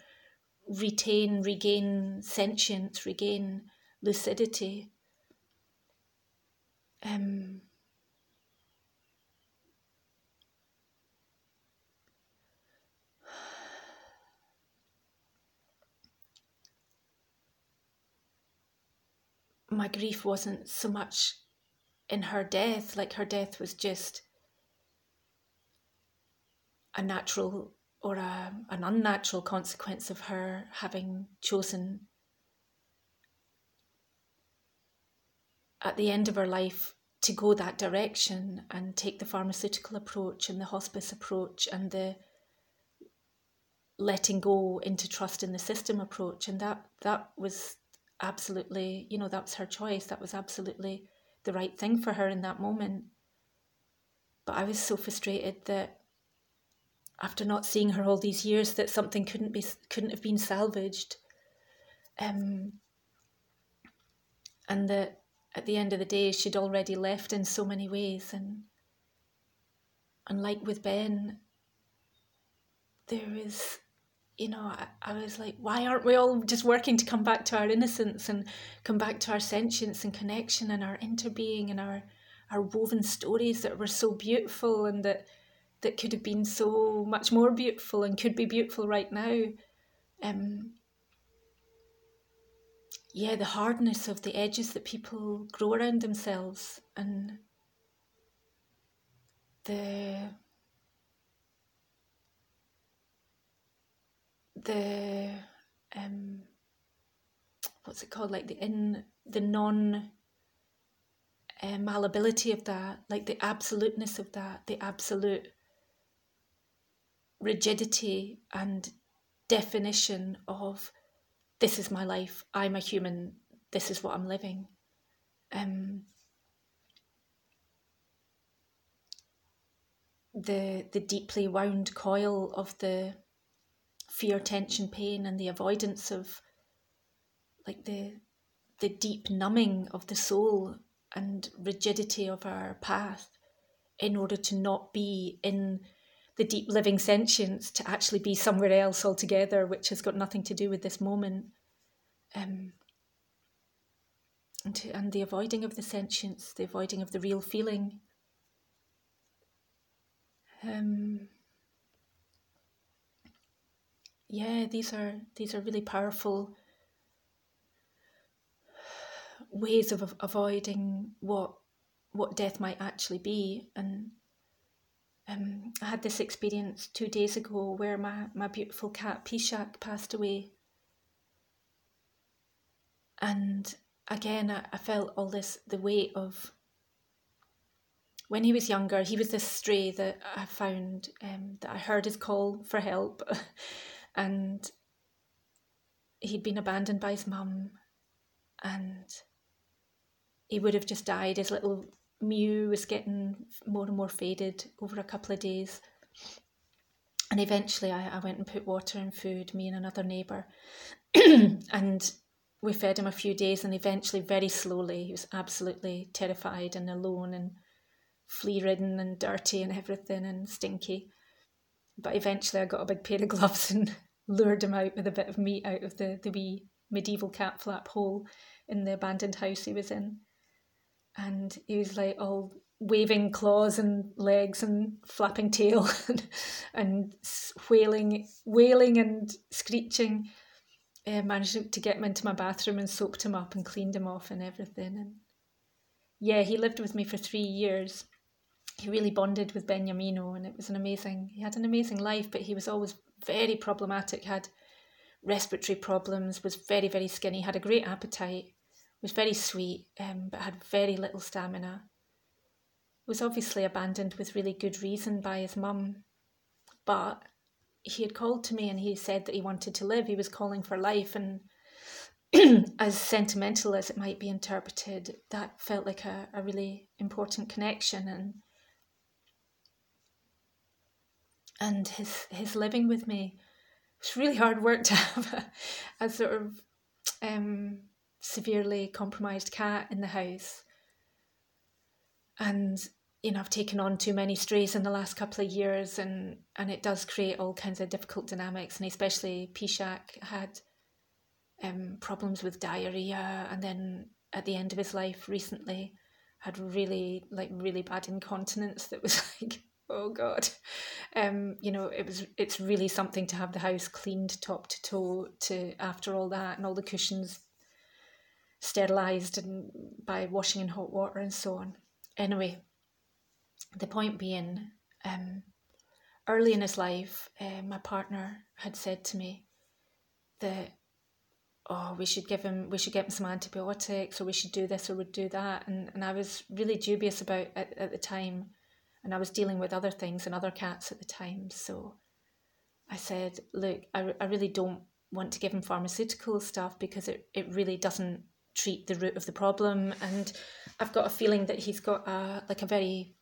retain, regain sentience, regain lucidity. Um, my grief wasn't so much in her death, like her death was just a natural or a, an unnatural consequence of her having chosen at the end of her life to go that direction and take the pharmaceutical approach and the hospice approach and the letting go into trust in the system approach. And that that was absolutely, you know, that was her choice. That was absolutely the right thing for her in that moment. But I was so frustrated that after not seeing her all these years, that something couldn't be couldn't have been salvaged. Um, and that at the end of the day, she'd already left in so many ways. And and like with Ben, there is you know, I, I, was like, why aren't we all just working to come back to our innocence and come back to our sentience and connection and our interbeing and our our woven stories that were so beautiful and that that could have been so much more beautiful and could be beautiful right now. Um, yeah, the hardness of the edges that people grow around themselves and the the um what's it called? Like the in the non uh, malleability of that like the absoluteness of that the absolute rigidity and definition of this is my life. I'm a human. This is what i'm living. Um the the deeply wound coil of the fear, tension, pain, and the avoidance of like the the deep numbing of the soul and rigidity of our path in order to not be in the deep living sentience to actually be somewhere else altogether which has got nothing to do with this moment. Um, and, to, and the avoiding of the sentience the avoiding of the real feeling. Um, yeah, these are these are really powerful ways of avoiding what what death might actually be and um, I had this experience two days ago where my, my beautiful cat Pishak passed away. And again, I, I felt all this the weight of when he was younger, he was this stray that I found um, that I heard his call for help, and he'd been abandoned by his mum, and he would have just died. His little mew was getting more and more faded over a couple of days. And eventually, I, I went and put water and food, me and another neighbour, and we fed him a few days. And eventually, very slowly, he was absolutely terrified and alone and flea ridden and dirty and everything and stinky. But eventually I got a big pair of gloves and lured him out with a bit of meat out of the, the wee medieval cat flap hole in the abandoned house he was in. And he was like all waving claws and legs and flapping tail and, and wailing, wailing and screeching. I managed to get him into my bathroom and soaped him up and cleaned him off and everything. And yeah, he lived with me for three years he really bonded with Beniamino and it was an amazing he had an amazing life but he was always very problematic had respiratory problems was very very skinny had a great appetite was very sweet um, but had very little stamina. Was obviously abandoned with really good reason by his mum but he had called to me and he said that he wanted to live. He was calling for life and as sentimental as it might be interpreted that felt like a, a really important connection and and his his living with me It's really hard work to have a, a sort of um, severely compromised cat in the house. And you know, I've taken on too many strays in the last couple of years, and and it does create all kinds of difficult dynamics. And especially Pishak had um, problems with diarrhea, and then at the end of his life recently had really like really bad incontinence that was like oh god. Um you know it was it's really something to have the house cleaned top to toe to after all that and all the cushions sterilized and by washing in hot water and so on. Anyway the point being um early in his life uh, my partner had said to me that oh we should give him we should get him some antibiotics or we should do this or we'd do that and, and i was really dubious about at, at the time and I was dealing with other things and other cats at the time. So I said, look, I, I really don't want to give him pharmaceutical stuff because it, it really doesn't treat the root of the problem. And I've got a feeling that he's got a like a very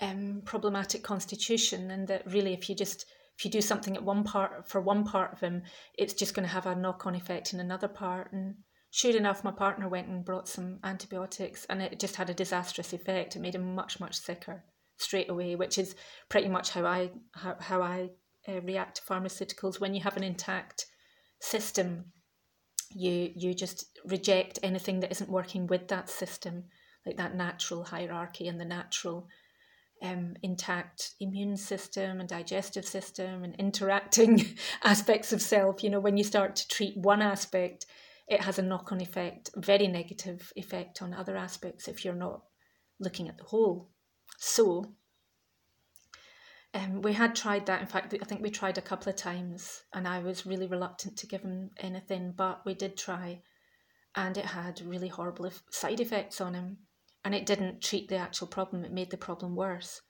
um, problematic constitution, and that really, if you just if you do something at one part for one part of him, it's just going to have a knock on effect in another part. And sure enough, my partner went and brought some antibiotics, and it just had a disastrous effect. It made him much much sicker straight away, which is pretty much how I how, how I uh, react to pharmaceuticals. When you have an intact system, you you just reject anything that isn't working with that system, like that natural hierarchy and the natural um, intact immune system and digestive system and interacting aspects of self. You know, when you start to treat one aspect, it has a knock on effect, very negative effect on other aspects if you're not looking at the whole. So um, we had tried that. In fact, I think we tried a couple of times, and I was really reluctant to give him anything, but we did try, and it had really horrible side effects on him, and it didn't treat the actual problem, it made the problem worse.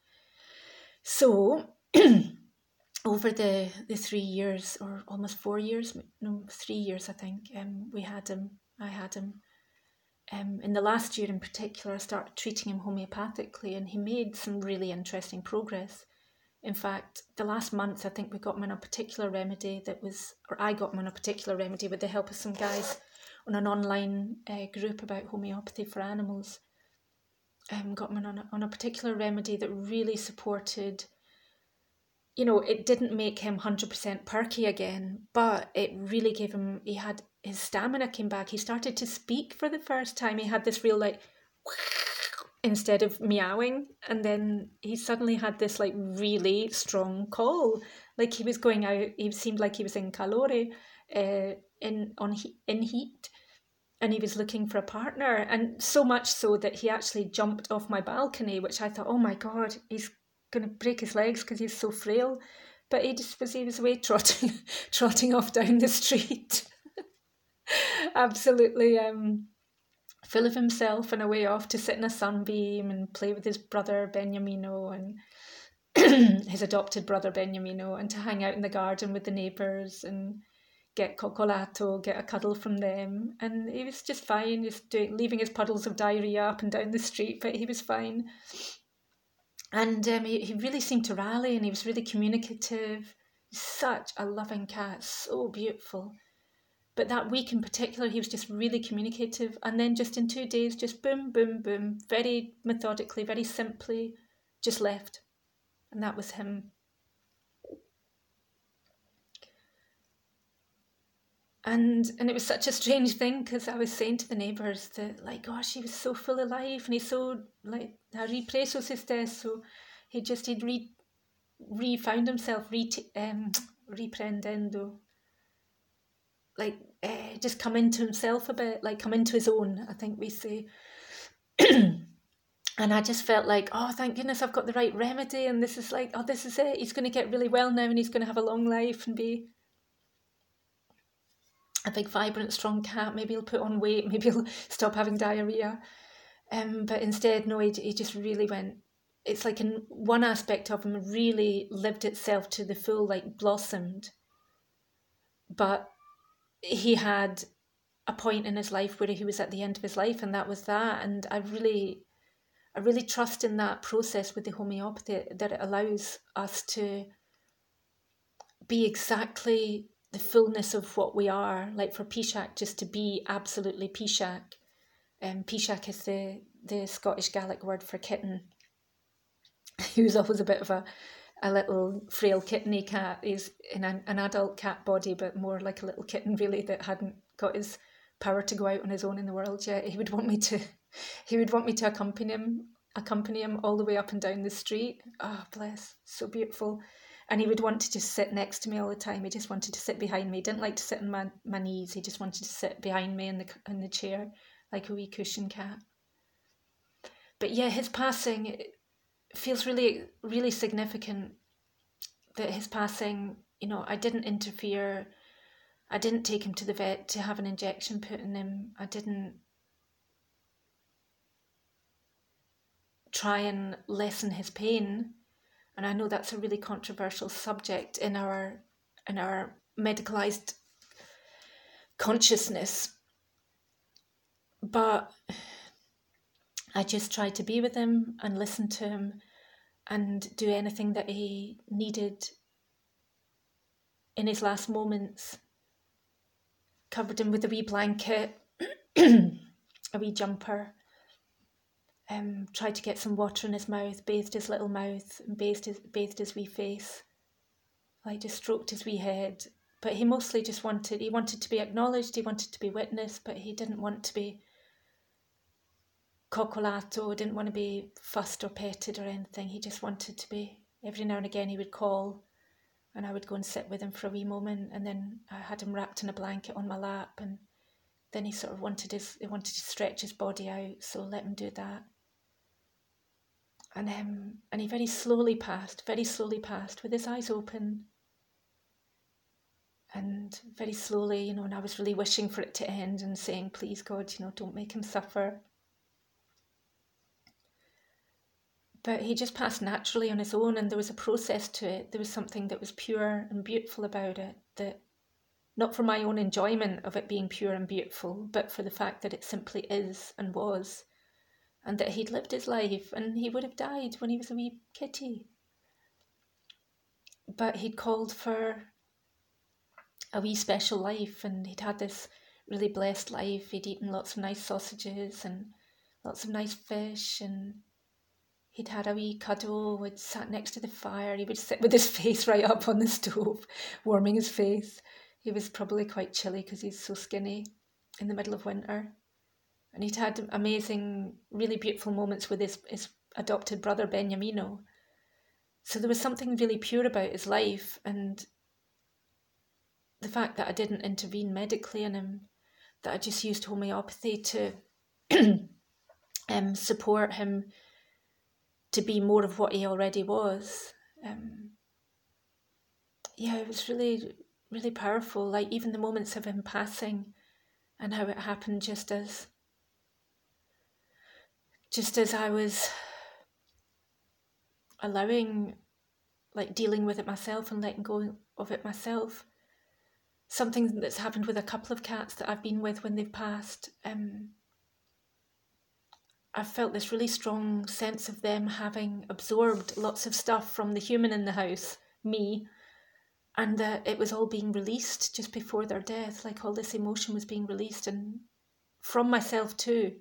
So, over the, the three years, or almost four years, no, three years, I think, um, we had him, I had him um, in the last year in particular, I started treating him homeopathically, and he made some really interesting progress. In fact, the last month, I think we got him on a particular remedy that was, or I got him on a particular remedy with the help of some guys on an online uh, group about homeopathy for animals. Um, got him on a, on a particular remedy that really supported you know, it didn't make him 100% perky again, but it really gave him, he had his stamina came back. He started to speak for the first time. He had this real like instead of meowing, and then he suddenly had this like really strong call. Like he was going out. He seemed like he was in calore, uh, in on in heat, and he was looking for a partner. And so much so that he actually jumped off my balcony, which I thought, oh my god, he's going to break his legs because he's so frail. But he just was he was away trotting trotting off down the street, absolutely um, full of himself and away off to sit in a sunbeam and play with his brother Beniamino and his adopted brother Beniamino and to hang out in the garden with the neighbours and get coccolato, get a cuddle from them. And he was just fine, just doing, leaving his puddles of diarrhea up and down the street, but he was fine. And um, he, he really seemed to rally and he was really communicative. Such a loving cat, so beautiful. But that week in particular, he was just really communicative. And then just in two days, just boom, boom, boom, very methodically, very simply, just left and that was him. And and it was such a strange thing because I was saying to the neighbours that like, gosh, he was so full of life and he's so like represos estes, so he just he'd re re found himself re um reprendendo like uh, just come into himself a bit, like come into his own, I think we say. and I just felt like, oh, thank goodness I've got the right remedy, and this is like, oh, this is it. He's going to get really well now, and he's going to have a long life and be a big, vibrant, strong cat. Maybe he'll put on weight. Maybe he'll stop having diarrhea. Um, but instead, no, he, he just really went. It's like in one aspect of him really lived itself to the full, like blossomed. But he had a point in his life where he was at the end of his life, and that was that. And I really I really trust in that process with the homeopathy that it allows us to be exactly the fullness of what we are. Like for Pishak, just to be absolutely Pishak. Um, Pishak is the, the Scottish Gaelic word for kitten. he was always a bit of a, a little frail kitteny cat. He's in an, an adult cat body, but more like a little kitten, really, that hadn't got his power to go out on his own in the world yet. He would want me to he would want me to accompany him accompany him all the way up and down the street. Oh, bless, so beautiful. And he would want to just sit next to me all the time. He just wanted to sit behind me. He didn't like to sit on my, my knees. He just wanted to sit behind me in the in the chair like a wee cushion cat. But yeah, his passing feels really really significant. That his passing, you know, I didn't interfere. I didn't take him to the vet to have an injection put in him. I didn't try and lessen his pain. And I know that's a really controversial subject in our in our medicalized consciousness. But I just tried to be with him and listen to him and do anything that he needed in his last moments. Covered him with a wee blanket, a wee jumper, um, tried to get some water in his mouth, bathed his little mouth, and bathed his, bathed his wee face. I just stroked his wee head. But he mostly just wanted, he wanted to be acknowledged, he wanted to be witnessed, but he didn't want to be coccolato, didn't want to be fussed or petted or anything. He just wanted to be, every now and again he would call and I would go and sit with him for a wee moment and then I had him wrapped in a blanket on my lap and then he sort of wanted his he wanted to stretch his body out, so let him do that and um, and he very slowly passed, very slowly passed, with his eyes open. And very slowly, you know, and I was really wishing for it to end and saying, please God, you know, don't make him suffer. But he just passed naturally on his own, and there was a process to it. There was something that was pure and beautiful about it, that not for my own enjoyment of it being pure and beautiful, but for the fact that it simply is and was and that he'd lived his life and he would have died when he was a wee kitty. But he'd called for a wee special life and he'd had this really blessed life. He'd eaten lots of nice sausages and lots of nice fish and he'd had a wee cuddle, would sat next to the fire. He would sit with his face right up on the stove, warming his face. He was probably quite chilly because he's so skinny in the middle of winter and he'd had amazing, really beautiful moments with his, his adopted brother Beniamino. So there was something really pure about his life, and the fact that I didn't intervene medically in him, that I just used homeopathy to um, support him to be more of what he already was. Um, yeah, it was really, really powerful. Like even the moments of him passing and how it happened just as just as I was allowing like dealing with it myself and letting go of it myself. Something that's happened with a couple of cats that I've been with when they've passed. Um, I've felt this really strong sense of them having absorbed lots of stuff from the human in the house, me, and that it was all being released just before their death. Like all this emotion was being released, and from myself too,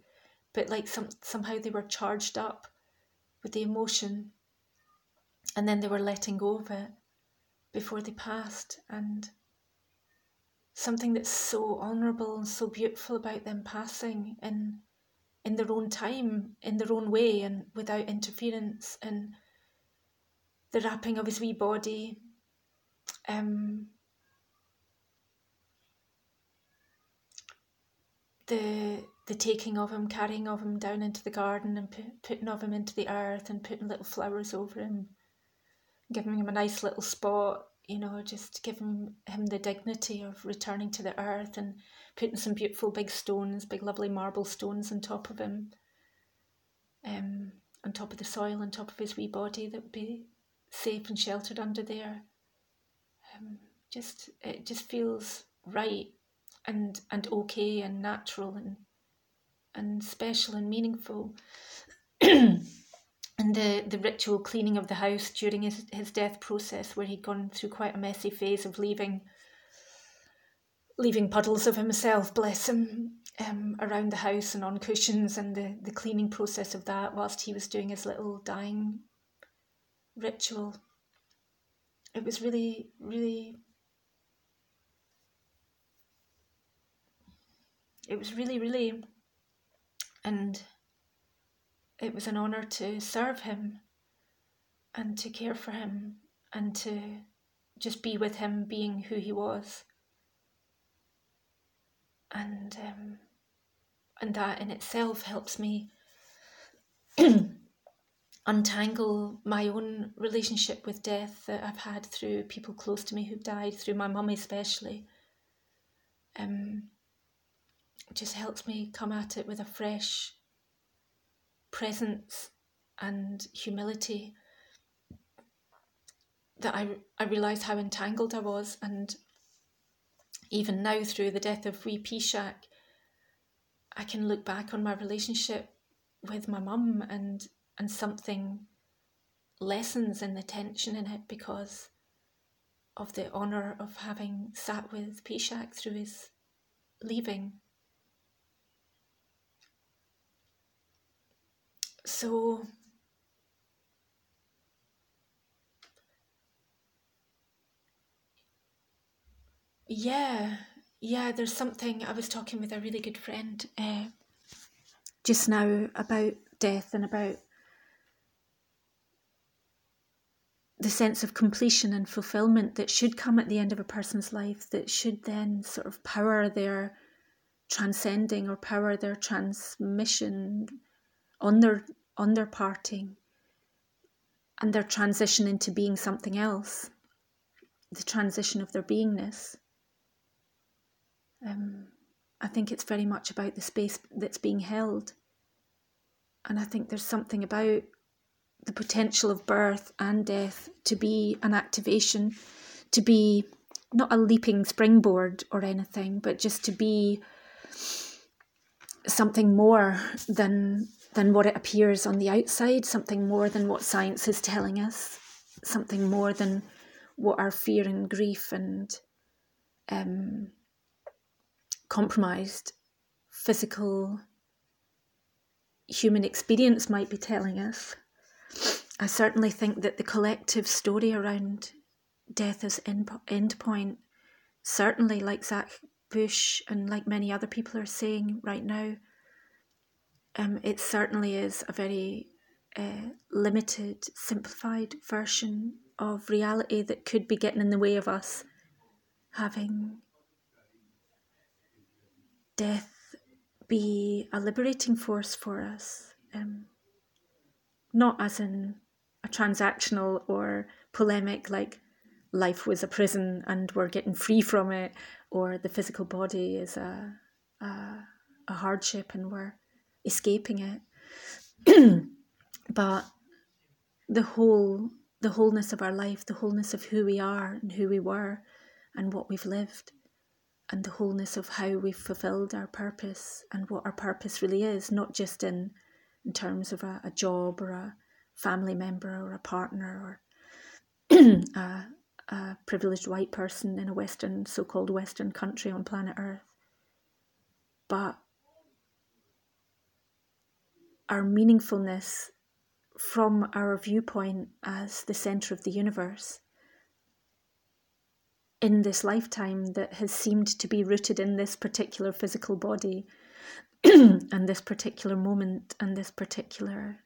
but like some somehow they were charged up with the emotion, and then they were letting go of it before they passed, and something that's so honourable and so beautiful about them passing and in their own time, in their own way, and without interference, and the wrapping of his wee body. Um, the the taking of him, carrying of him down into the garden, and put, putting of him into the earth, and putting little flowers over him, giving him a nice little spot, you know, just giving him the dignity of returning to the earth and putting some beautiful big stones, big lovely marble stones on top of him, um, on top of the soil, on top of his wee body that would be safe and sheltered under there. Um, just it just feels right and and okay and natural and and special and meaningful. and the, the ritual cleaning of the house during his, his death process, where he'd gone through quite a messy phase of leaving leaving puddles of himself, bless him, um, around the house and on cushions, and the, the cleaning process of that whilst he was doing his little dying ritual. It was really, really. It was really, really. And it was an honour to serve him and to care for him and to just be with him being who he was and um, and that in itself helps me untangle my own relationship with death that I've had through people close to me who've died, through my mum especially. Um, it just helps me come at it with a fresh presence and humility that I, I realised how entangled I was and even now through the death of wee Pishak, I can look back on my relationship with my mum and and something lessens in the tension in it because of the honour of having sat with Pishak through his leaving. So Yeah, yeah, there's something. I was talking with a really good friend uh, just now about death and about the sense of completion and fulfillment that should come at the end of a person's life, that should then sort of power their transcending or power their transmission on their on their parting and their transition into being something else the transition of their beingness um, I think it's very much about the space that's being held. And I think there's something about the potential of birth and death to be an activation, to be not a leaping springboard or anything, but just to be something more than than what it appears on the outside, something more than what science is telling us, something more than what our fear and grief and um, compromised physical human experience might be telling us. I certainly think that the collective story around death as end, end point, certainly like Zach Bush and like many other people are saying right now, um, it certainly is a very uh, limited, simplified version of reality that could be getting in the way of us having death be a liberating force for us. Um, not as in a transactional or polemic like life was a prison and we're getting free from it, or the physical body is a, a, a hardship and we're escaping it. but the whole the wholeness of our life, the wholeness of who we are and who we were and what we've lived, and the wholeness of how we've fulfilled our purpose and what our purpose really is, not just in in terms of a, a job or a family member or a partner or a, a privileged white person in a Western, so called Western country on planet Earth. But our meaningfulness from our viewpoint as the centre of the universe in this lifetime that has seemed to be rooted in this particular physical body and this particular moment and this particular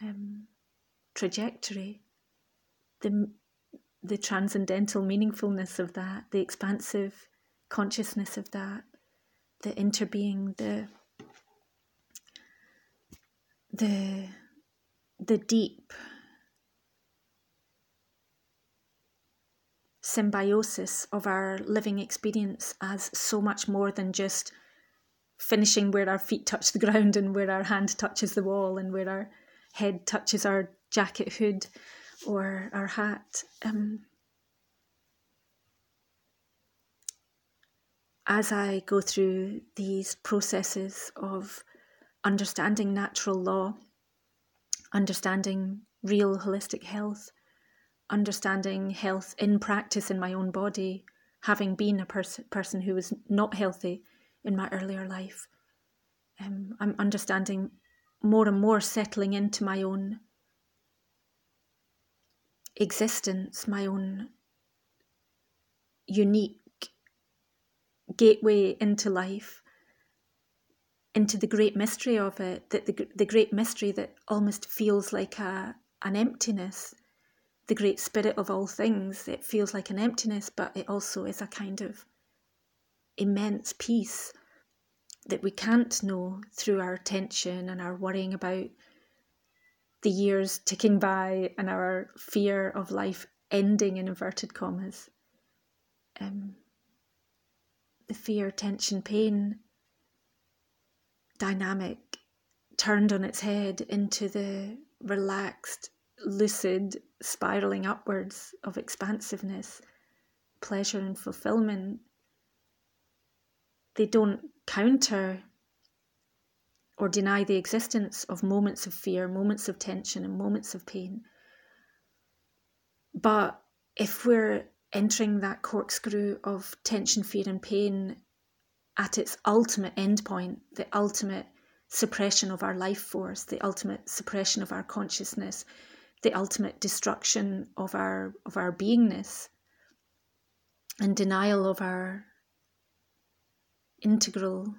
um, trajectory. The, the transcendental meaningfulness of that, the expansive consciousness of that, the interbeing, the the the deep symbiosis of our living experience as so much more than just finishing where our feet touch the ground and where our hand touches the wall and where our head touches our jacket hood or our hat. Um, as I go through these processes of understanding natural law, understanding real holistic health, understanding health in practice in my own body, having been a pers- person who was not healthy in my earlier life, um, I'm understanding more and more settling into my own existence, my own unique gateway into life, into the great mystery of it, that the, the great mystery that almost feels like a, an emptiness, the great spirit of all things. It feels like an emptiness, but it also is a kind of immense peace that we can't know through our tension and our worrying about the years ticking by and our fear of life ending in inverted commas. Um, the fear, tension, pain dynamic turned on its head into the relaxed, lucid, spiraling upwards of expansiveness, pleasure, and fulfillment. They don't counter or deny the existence of moments of fear, moments of tension, and moments of pain. But if we're entering that corkscrew of tension, fear, and pain at its ultimate endpoint, the ultimate suppression of our life force, the ultimate suppression of our consciousness, the ultimate destruction of our of our beingness, and denial of our integral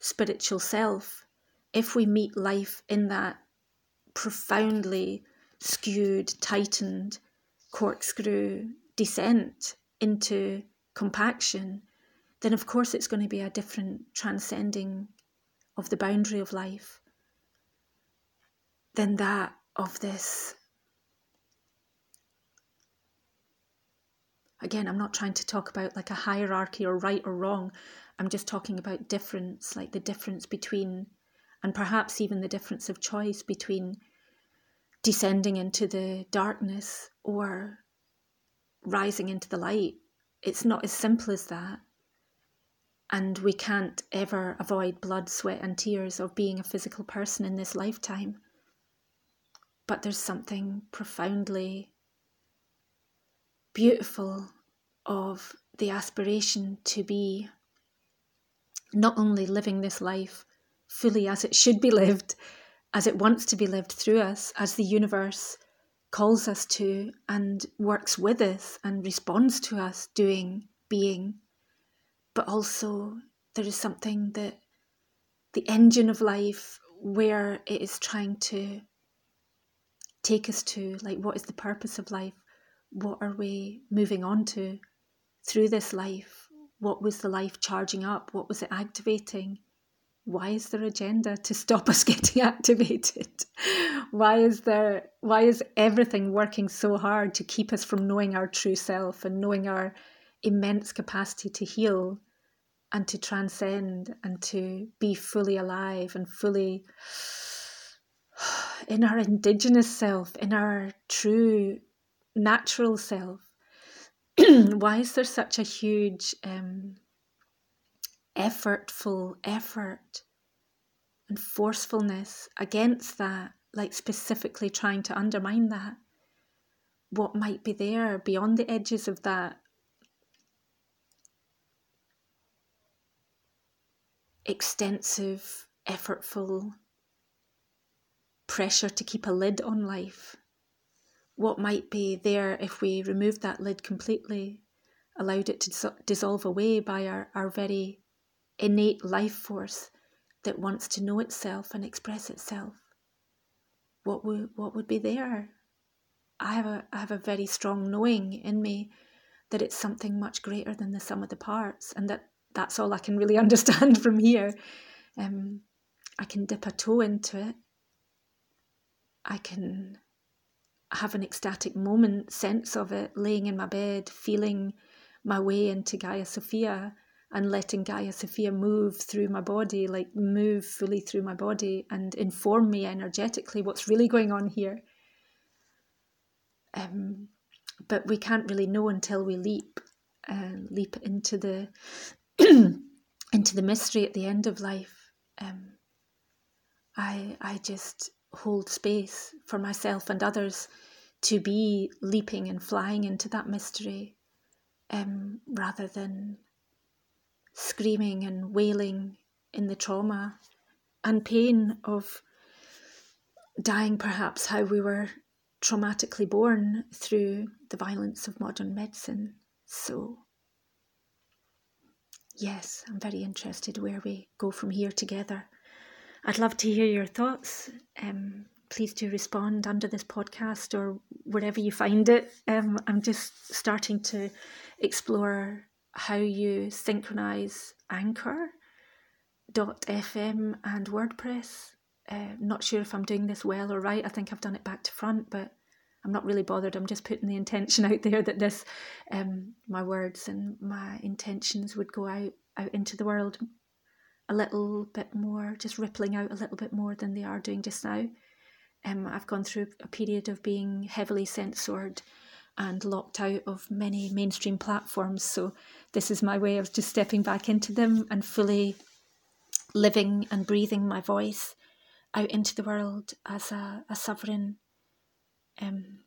spiritual self, if we meet life in that profoundly skewed, tightened, corkscrew descent into compaction, then of course it's going to be a different transcending of the boundary of life than that of this. Again, I'm not trying to talk about like a hierarchy or right or wrong. I'm just talking about difference, like the difference between, and perhaps even the difference of choice between descending into the darkness or rising into the light. It's not as simple as that. And we can't ever avoid blood, sweat, and tears of being a physical person in this lifetime. But there's something profoundly beautiful of the aspiration to be not only living this life fully as it should be lived, as it wants to be lived through us, as the universe calls us to and works with us and responds to us doing, being, but also there is something that the engine of life where it is trying to take us to, like what is the purpose of life? What are we moving on to through this life? what was the life charging up? What was it activating? why is there agenda to stop us getting activated? why is there why is everything working so hard to keep us from knowing our true self and knowing our immense capacity to heal and to transcend and to be fully alive and fully in our indigenous self, in our true natural self. Why is there such a huge um, effortful effort and forcefulness against that, like specifically trying to undermine that? What might be there beyond the edges of that extensive, effortful pressure to keep a lid on life. What might be there if we removed that lid completely, allowed it to dissolve away by our, our very innate life force that wants to know itself and express itself? What would, what would be there? I have, a, I have a very strong knowing in me that it's something much greater than the sum of the parts, and that that's all I can really understand from here. Um, I can dip a toe into it. I can have an ecstatic moment, sense of it, laying in my bed, feeling my way into Gaia Sophia and letting Gaia Sophia move through my body, like move fully through my body and inform me energetically what's really going on here. Um, but we can't really know until we leap, uh, leap into the into the mystery at the end of life. Um, I I just hold space for myself and others to be leaping and flying into that mystery, um, rather than screaming and wailing in the trauma and pain of dying, perhaps how we were traumatically born through the violence of modern medicine. So yes, I'm very interested where we go from here together. I'd love to hear your thoughts. Um, please do respond under this podcast or wherever you find it. Um, I'm just starting to explore how you synchronize Anchor .fm and WordPress. Uh, not sure if I'm doing this well or right. I think I've done it back to front, but I'm not really bothered. I'm just putting the intention out there that this, um, my words and my intentions would go out out into the world a little bit more, just rippling out a little bit more than they are doing just now. Um, I've gone through a period of being heavily censored and locked out of many mainstream platforms. So this is my way of just stepping back into them and fully living and breathing my voice out into the world as a, a sovereign um,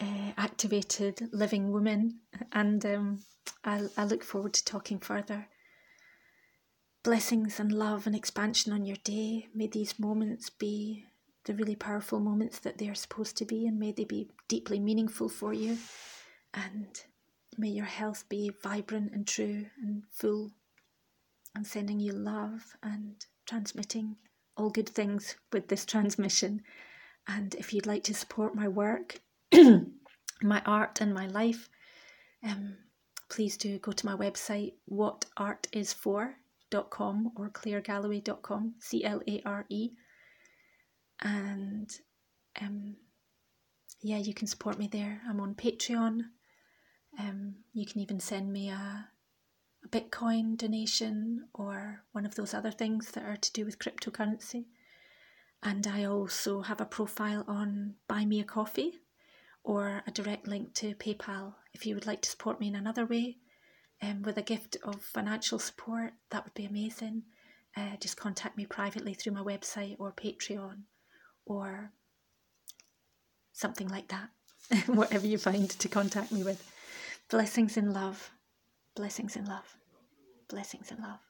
uh, activated living woman, and um, I, I look forward to talking further. Blessings and love and expansion on your day. May these moments be the really powerful moments that they are supposed to be, and may they be deeply meaningful for you. And may your health be vibrant and true and full. I'm sending you love and transmitting all good things with this transmission. And if you'd like to support my work, my art, and my life, um, please do go to my website, whatartisfor.com or claregalloway.com, C L A R E. And um, yeah, you can support me there. I'm on Patreon. Um, you can even send me a, a Bitcoin donation or one of those other things that are to do with cryptocurrency. And I also have a profile on Buy Me a Coffee or a direct link to PayPal if you would like to support me in another way um, with a gift of financial support. That would be amazing. Uh, just contact me privately through my website or Patreon or something like that. Whatever you find to contact me with. Blessings in love. Blessings in love. Blessings in love.